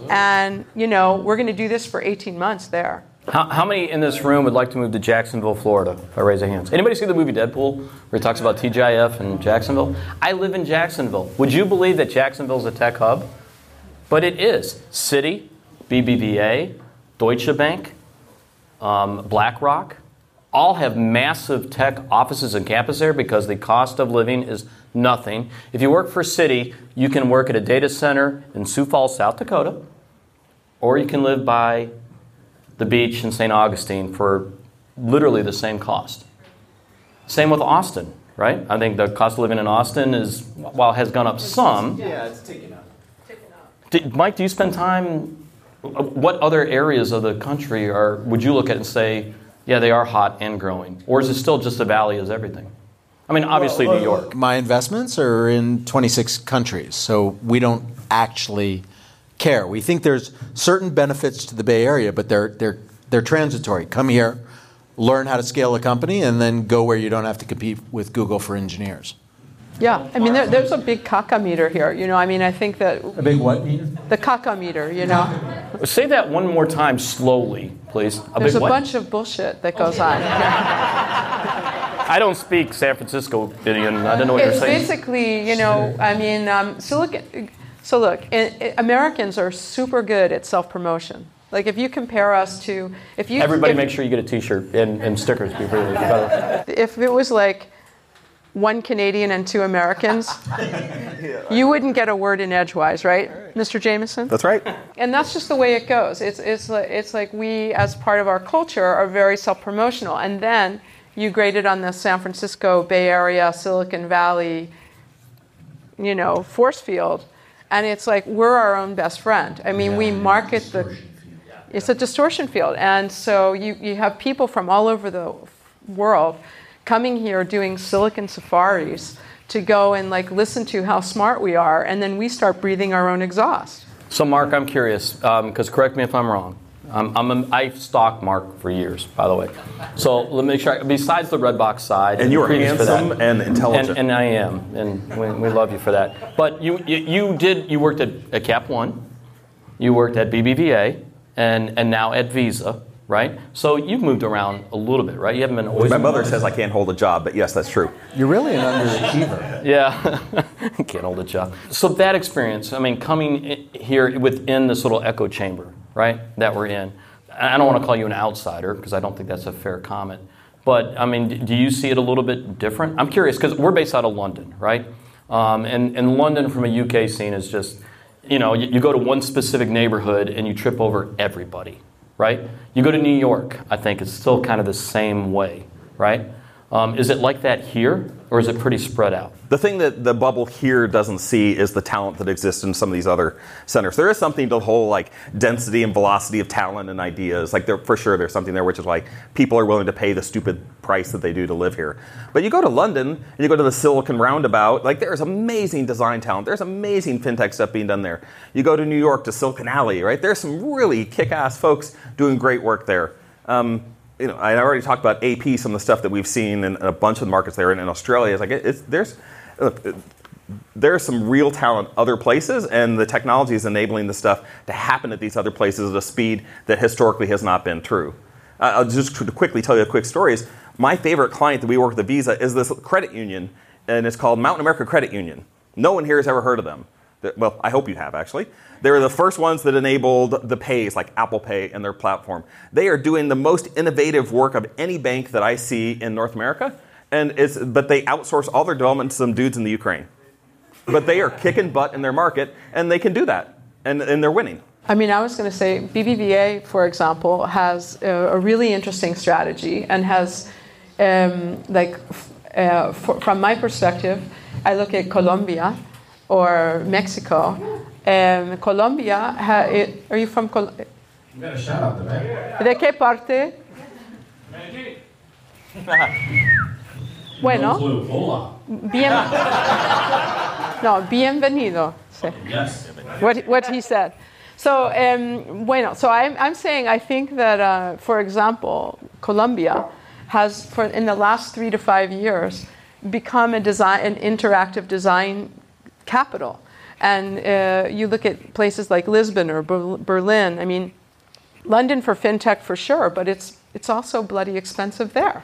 And, you know, we're going to do this for 18 months there. How, how many in this room would like to move to Jacksonville, Florida? If I raise their hands. Anybody see the movie Deadpool, where he talks about TGIF and Jacksonville? I live in Jacksonville. Would you believe that Jacksonville's a tech hub? But it is. Citi, BBVA, Deutsche Bank, um, BlackRock, all have massive tech offices and campus there because the cost of living is nothing. If you work for Citi, you can work at a data center in Sioux Falls, South Dakota, or you can live by the beach in St. Augustine for literally the same cost. Same with Austin, right? I think the cost of living in Austin is, while it has gone up some, Yeah, it's taken. Did, Mike, do you spend time? What other areas of the country are would you look at and say, yeah, they are hot and growing, or is it still just the valley is everything? I mean, obviously New uh, York. My investments are in 26 countries, so we don't actually care. We think there's certain benefits to the Bay Area, but they're they're they're transitory. Come here, learn how to scale a company, and then go where you don't have to compete with Google for engineers. Yeah, I mean, there, there's a big caca meter here. You know, I mean, I think that A big what meter? the caca meter. You know, Say that one more time slowly, please. A there's big a what? bunch of bullshit that goes on. I don't speak San Francisco, Indian. I don't know what it's you're saying. basically, you know, I mean, um, so look, so look, i i Americans are super good at self promotion. Like if you compare us to, if you Everybody if, make sure you get a T-shirt and, and stickers. Be really better. if it was like one Canadian and two Americans, you wouldn't get a word in edgewise, right, Mr. Jamison? That's right. And that's just the way it goes. It's, it's, like, it's like we, as part of our culture, are very self promotional. And then you grade it on the San Francisco Bay Area, Silicon Valley, you know, force field. And it's like we're our own best friend. I mean, we market the. It's a distortion field. And so you, you have people from all over the world coming here doing silicon safaris to go and like listen to how smart we are. And then we start breathing our own exhaust. So, Mark, I'm curious, because correct me if I'm wrong. Um, I'm a, I stalked Mark for years, by the way. So let me make sure. Besides the Redbox side, And you are previous for handsome and intelligent. and, and I am, and we, we love you for that. But you, you, you did. You worked at, at Cap One, you worked at BBVA, and and now at Visa, right? So you've moved around a little bit, right? You haven't been always. My mother says I can't hold a job, but yes, that's true. You're really an underachiever. Yeah, can't hold a job. So that experience, I mean, coming here within this little echo chamber, right, that we're in. I don't want to call you an outsider because I don't think that's a fair comment. But I mean, do you see it a little bit different? I'm curious because we're based out of London, right? Um, and, and London from a UK scene is just, you know, you, you go to one specific neighborhood and you trip over everybody, right? You go to New York, I think it's still kind of the same way, right? Um, is it like that here, or is it pretty spread out? The thing that the bubble here doesn't see is the talent that exists in some of these other centers. There is something to the whole like density and velocity of talent and ideas. Like there, for sure, there's something there which is like people are willing to pay the stupid price that they do to live here. But you go to London and you go to the Silicon Roundabout, like there's amazing design talent. There's amazing fintech stuff being done there. You go to New York to Silicon Alley, right? There's some really kick-ass folks doing great work there. Um, you know, I already talked about AP, some of the stuff that we've seen in a bunch of the markets there, and in Australia. It's like it, it's, there's look, it- there's some real talent other places, and the technology is enabling the stuff to happen at these other places at a speed that historically has not been true. Uh, I'll just qu- quickly tell you a quick story. Is my favorite client that we work with at Visa is this credit union, and it's called Mountain America Credit Union. No one here has ever heard of them. They're- Well, I hope you have actually. They were the first ones that enabled the pays like Apple Pay and their platform. They are doing the most innovative work of any bank that I see in North America, and it's but they outsource all their development to some dudes in the Ukraine. But they are kicking butt in their market, and they can do that, and, and they're winning. I mean, I was going to say BBVA, for example, has a, really interesting strategy and has, um, like, uh, from my perspective, I look at Colombia or Mexico. Um, Colombia, ha- it, are you from Colombia? You got a shout out to ¿De qué parte? Bueno, No clue. Hola. bien, no, bienvenido. Sí. Yes. what, what he said. So, um, bueno, so I'm, I'm saying I think that, uh, for example, Colombia has, for in the last three to five years, become a design, an interactive design capital. And uh, you look at places like Lisbon or Ber- Berlin. I mean, London for fintech for sure, but it's it's also bloody expensive there.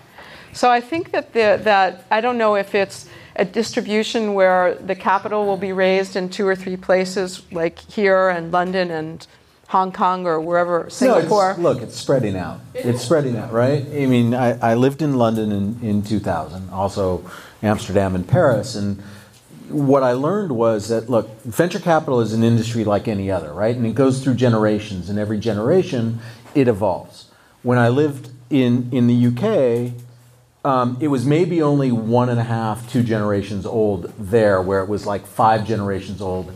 So I think that the, that I don't know if it's a distribution where the capital will be raised in two or three places, like here and London and Hong Kong or wherever No, it's, look, it's spreading out. It's spreading out, right? I mean, I, I lived in London in, in 2000, also Amsterdam and Paris, and what I learned was that look, venture capital is an industry like any other, right? And it goes through generations, and every generation it evolves. When I lived in in the UK, um, it was maybe only one and a half, two generations old there, where it was like five generations old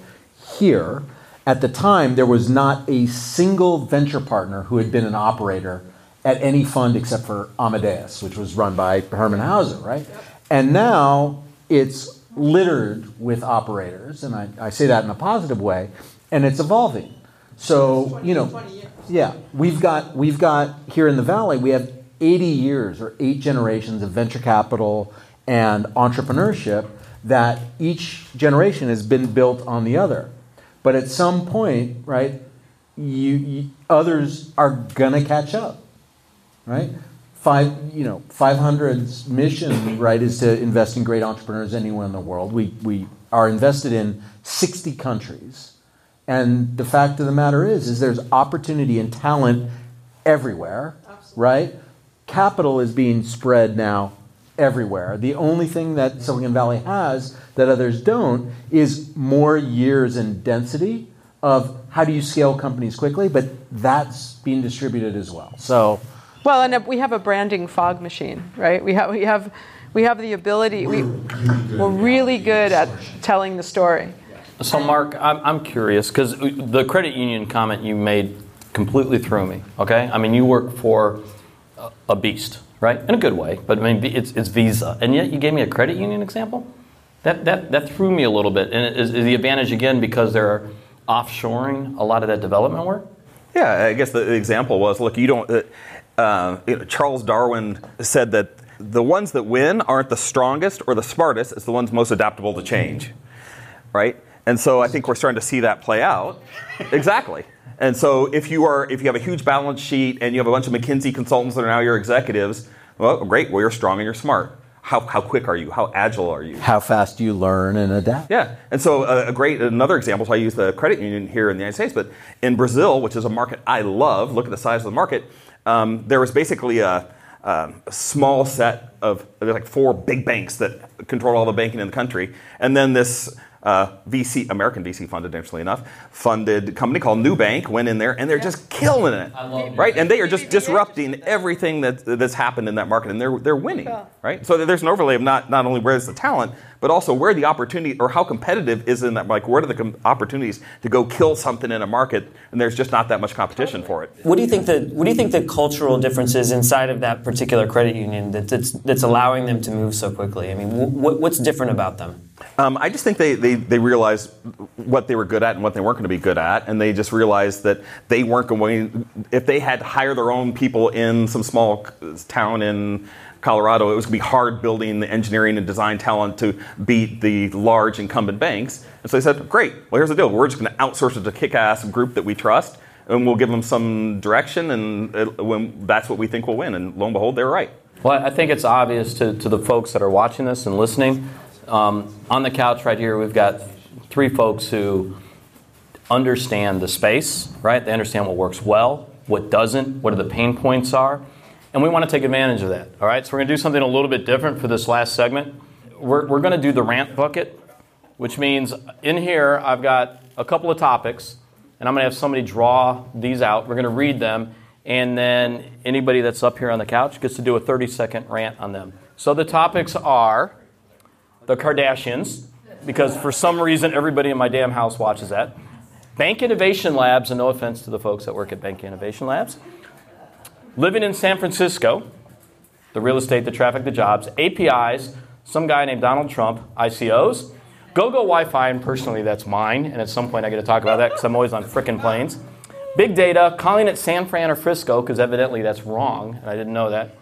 here. At the time, there was not a single venture partner who had been an operator at any fund except for Amadeus, which was run by Hermann Hauser, right? And now it's littered with operators, and I, I say that in a positive way, and it's evolving. So, you know, yeah, we've got, we've got here in the Valley, we have 80 years or eight generations of venture capital and entrepreneurship that each generation has been built on the other. But at some point, right, you, you others are gonna catch up, right? Five, you know, 500's mission, right, is to invest in great entrepreneurs anywhere in the world. We, we are invested in 60 countries, And the fact of the matter is, is there's opportunity and talent everywhere, right? Capital is being spread now everywhere. The only thing that Silicon Valley has that others don't is more years and density of how do you scale companies quickly, but that's being distributed as well. So, Well, and uh, we have a branding fog machine, right? We have we have we have the ability. We we're really good at telling the story. So, Mark, I'm, I'm curious because the credit union comment you made completely threw me. Okay, I mean, you work for a, a beast, right? In a good way, but I mean, it's, it's Visa, and yet you gave me a credit union example. That that that threw me a little bit. And is, is the advantage again because they're offshoring a lot of that development work? Yeah, I guess the the example was look, you don't. Uh, uh, you know, Charles Darwin said that the ones that win aren't the strongest or the smartest, it's the ones most adaptable to change, right? And so I think we're starting to see that play out. exactly. And so if you are if you have a huge balance sheet and you have a bunch of McKinsey consultants that are now your executives, well, great. Well, you're strong and you're smart. How, how quick are you? How agile are you? how fast do you learn and adapt? Yeah, and so uh, a, a great another example. So I use the credit union here in the United States, but in Brazil, which is a market I love. Look at the size of the market. Um, there was basically a, um, a small set of there's like four big banks that control all the banking in the country, and then this. Uh, VC, American VC funded, interestingly enough, funded company called Nubank went in there and they're just killing it, right? And they are just disrupting everything that, that's happened in that market, and they're they're winning, right? So there's an overlay of not not only where's the talent, but also where the opportunity or how competitive is in that. Like, where are the com- opportunities to go kill something in a market, and there's just not that much competition for it. What do you think the What do you think the cultural differences inside of that particular credit union that, that's that's allowing them to move so quickly? I mean, wh- what's different about them? Um, I just think they, they, they realized what they were good at and what they weren't going to be good at, and they just realized that they weren't going. If they had to hire their own people in some small town in Colorado, it was going to be hard building the engineering and design talent to beat the large incumbent banks. And so they said, "Great, well here's the deal. We're just going to outsource it to kick-ass group that we trust, and we'll give them some direction, and it, that's what we think will win." And lo and behold, they were right. Well, I think it's obvious to, to the folks that are watching this and listening. Um, on the couch right here, we've got three folks who understand the space, right? They understand what works well, what doesn't, what are the pain points are, and we want to take advantage of that, all right? So we're going to do something a little bit different for this last segment. We're, we're going to do the rant bucket, which means in here I've got a couple of topics, and I'm going to have somebody draw these out. We're going to read them, and then anybody that's up here on the couch gets to do a 30 second rant on them. So the topics are the Kardashians, because for some reason everybody in my damn house watches that. Bank Innovation Labs, and no offense to the folks that work at Bank Innovation Labs. Living in San Francisco, the real estate, the traffic, the jobs, APIs, some guy named Donald Trump, ICOs, GoGo Wi Fi, and personally that's mine, and at some point I get to talk about that because I'm always on frickin' planes. Big data, calling it San Fran or Frisco because evidently that's wrong, and I didn't know that.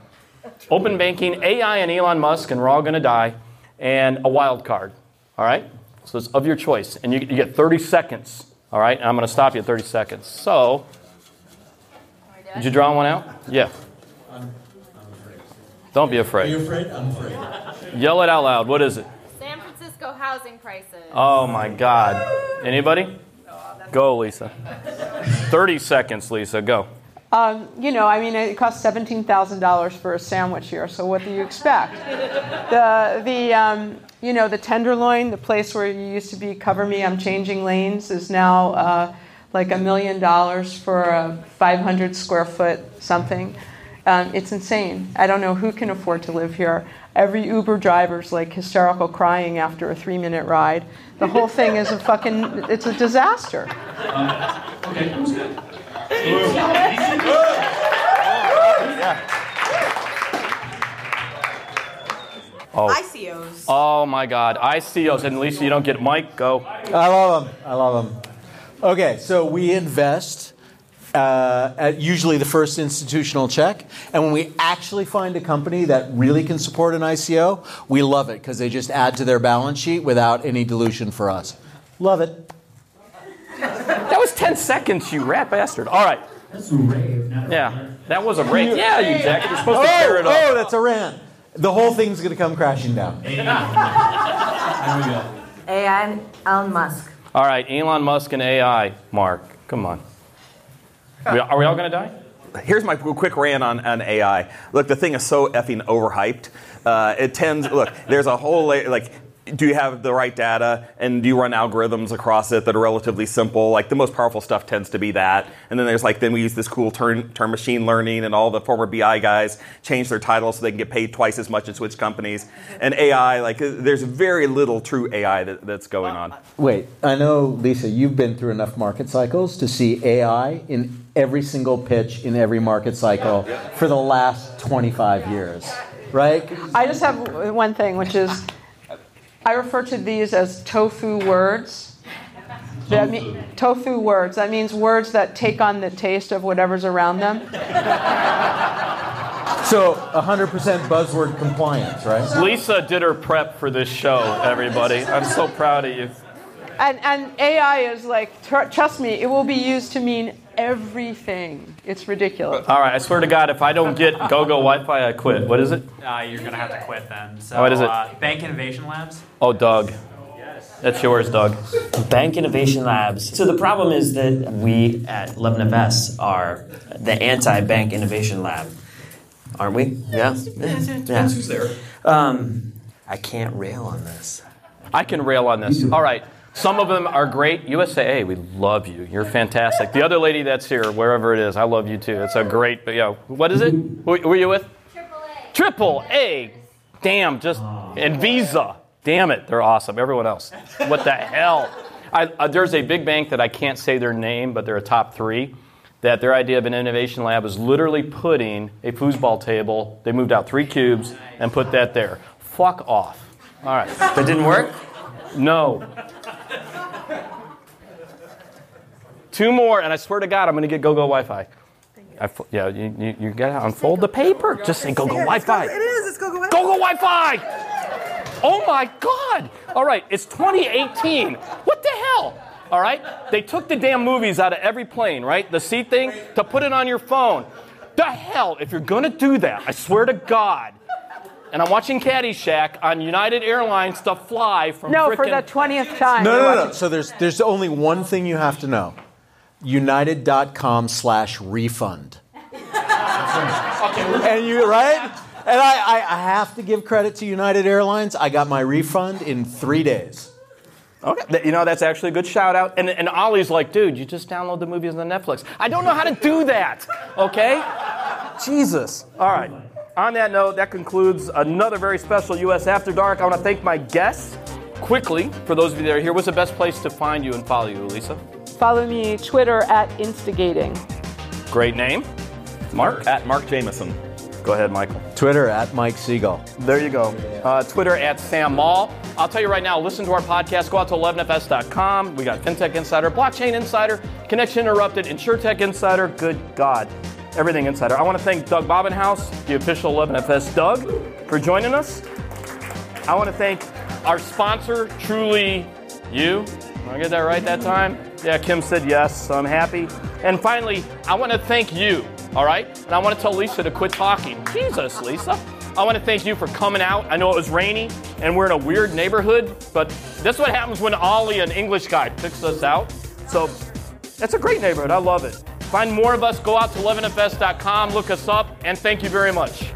Open banking, AI, and Elon Musk, and we're all to die, and a wild card. All right? So it's of your choice, and you, you get 30 seconds. All right? And I'm going to stop you at 30 seconds. So, did you draw one out? Yeah. I'm afraid. Don't be afraid. Are you afraid? I'm afraid. Yell it out loud. What is it? San Francisco housing prices. Oh my God. Anybody? Oh, Go, Lisa. 30 seconds, Lisa. Go. Um, you know, I mean, it costs seventeen thousand dollars for a sandwich here. So what do you expect? the the um, you know the tenderloin, the place where you used to be cover me, I'm changing lanes, is now uh, like a million dollars for a 500 square foot something. Um, it's insane. I don't know who can afford to live here. Every Uber driver's like hysterical crying after a three minute ride. The whole thing is a fucking, it's a disaster. Okay, who's good? Oh. ICOs. Oh my God. ICOs. And Lisa, you don't get Mike. Go. I love them. I love them. Okay, so we invest uh, at usually the first institutional check, and when we actually find a company that really can support an ICO, we love it because they just add to their balance sheet without any dilution for us. Love it. That was 10 seconds, you rat bastard. All right. That's a rave, not a Yeah. That was a rant. Yeah, you jack. You're supposed to oh, tear it up. oh, that's a rant. The whole thing's going to come crashing down. There. AI and Elon Musk. All right, Elon Musk and AI. Mark, come on. We- are we all going to die? Here's my quick rant on, on AI. Look, the thing is so effing overhyped. Uh, it tends. Look, there's a whole la- like. Do you have the right data, and do you run algorithms across it that are relatively simple? Like the most powerful stuff tends to be that. And then there's like then we use this cool term, term machine learning, and all the former BI guys change their titles so they can get paid twice as much and switch companies. And AI, like there's very little true AI that, that's going on. Wait, I know, Lisa, you've been through enough market cycles to see AI in every single pitch in every market cycle for the last 25 years, right? I just have one thing, which is I refer to these as tofu words. That mean, tofu words. That means words that take on the taste of whatever's around them. So 100% buzzword compliance, right? Lisa did her prep for this show, everybody. I'm so proud of you. And, and AI is like, tr- trust me, it will be used to mean everything. It's ridiculous. All right, I swear to God, if I don't get GoGo Wi-Fi, I quit. What is it? Uh, you're gonna have to quit then. So, Oh, what is it? Uh, Bank Innovation Labs. Oh, Doug. That's yours, Doug. Bank Innovation Labs. So the problem is that we at 11FS are the anti-bank innovation lab, aren't we? Yeah. Yeah. who's there. Um, I can't rail on this. I can rail on this. All right. Some of them are great. USAA, we love you. You're fantastic. The other lady that's here, wherever it is, I love you too. It's a great, but yeah. What is it? Who, who are you with? Triple A. Damn, just, and Visa. Damn it, they're awesome. Everyone else. What the hell? I, uh, there's a big bank that I can't say their name, but they're a top three. That their idea of an innovation lab is literally putting a foosball table. They moved out three cubes and put that there. Fuck off. All right. That didn't work? No. Two more, and I swear to God, I'm going to get GoGo Wi-Fi. I yeah, you, you, you got to unfold the paper. Just say GoGo Wi-Fi. It is. It's go go. GoGo Wi-Fi. Oh my God! All right, it's 2018. What the hell? All right, they took the damn movies out of every plane, right? The seat thing to put it on your phone. The hell, if you're gonna do that, I swear to God. And I'm watching Caddyshack on United Airlines to fly from No, for the 20th time. No, no, no. So there's there's only one thing you have to know. United.com slash refund. and you right? And I, I, I have to give credit to United Airlines. I got my refund in three days. Okay, you know that's actually a good shout out. And and Ollie's like, dude, you just download the movies on Netflix. I don't know how to do that. Okay, Jesus. All right. On that note, that concludes another very special U.S. After Dark. I want to thank my guests. Quickly, for those of you that are here, what's the best place to find you and follow you, Lisa? Follow me Twitter at instigating. Great name. Mark? At Mark Jamison. Go ahead, Michael. Twitter at Mike Sigal. There you go. Uh, Twitter at Sam Maule. I'll tell you right now, listen to our podcast. Go out to 11fs.com. We got FinTech Insider, Blockchain Insider, Connection Interrupted, InsurTech Insider. Good God. Everything Insider. I want to thank Doug Bobenhouse, the official 11FS Doug, for joining us. I want to thank our sponsor, Truly You. Did I get that right that time? Yeah, Kim said yes, so I'm happy. And finally, I want to thank you, all right? And I want to tell Lisa to quit talking. Jesus, Lisa. I want to thank you for coming out. I know it was rainy and we're in a weird neighborhood, but that's what happens when Ollie, an English guy, picks us out. So it's a great neighborhood. I love it. Find more of us, go out to 11fs.com, look us up, and thank you very much.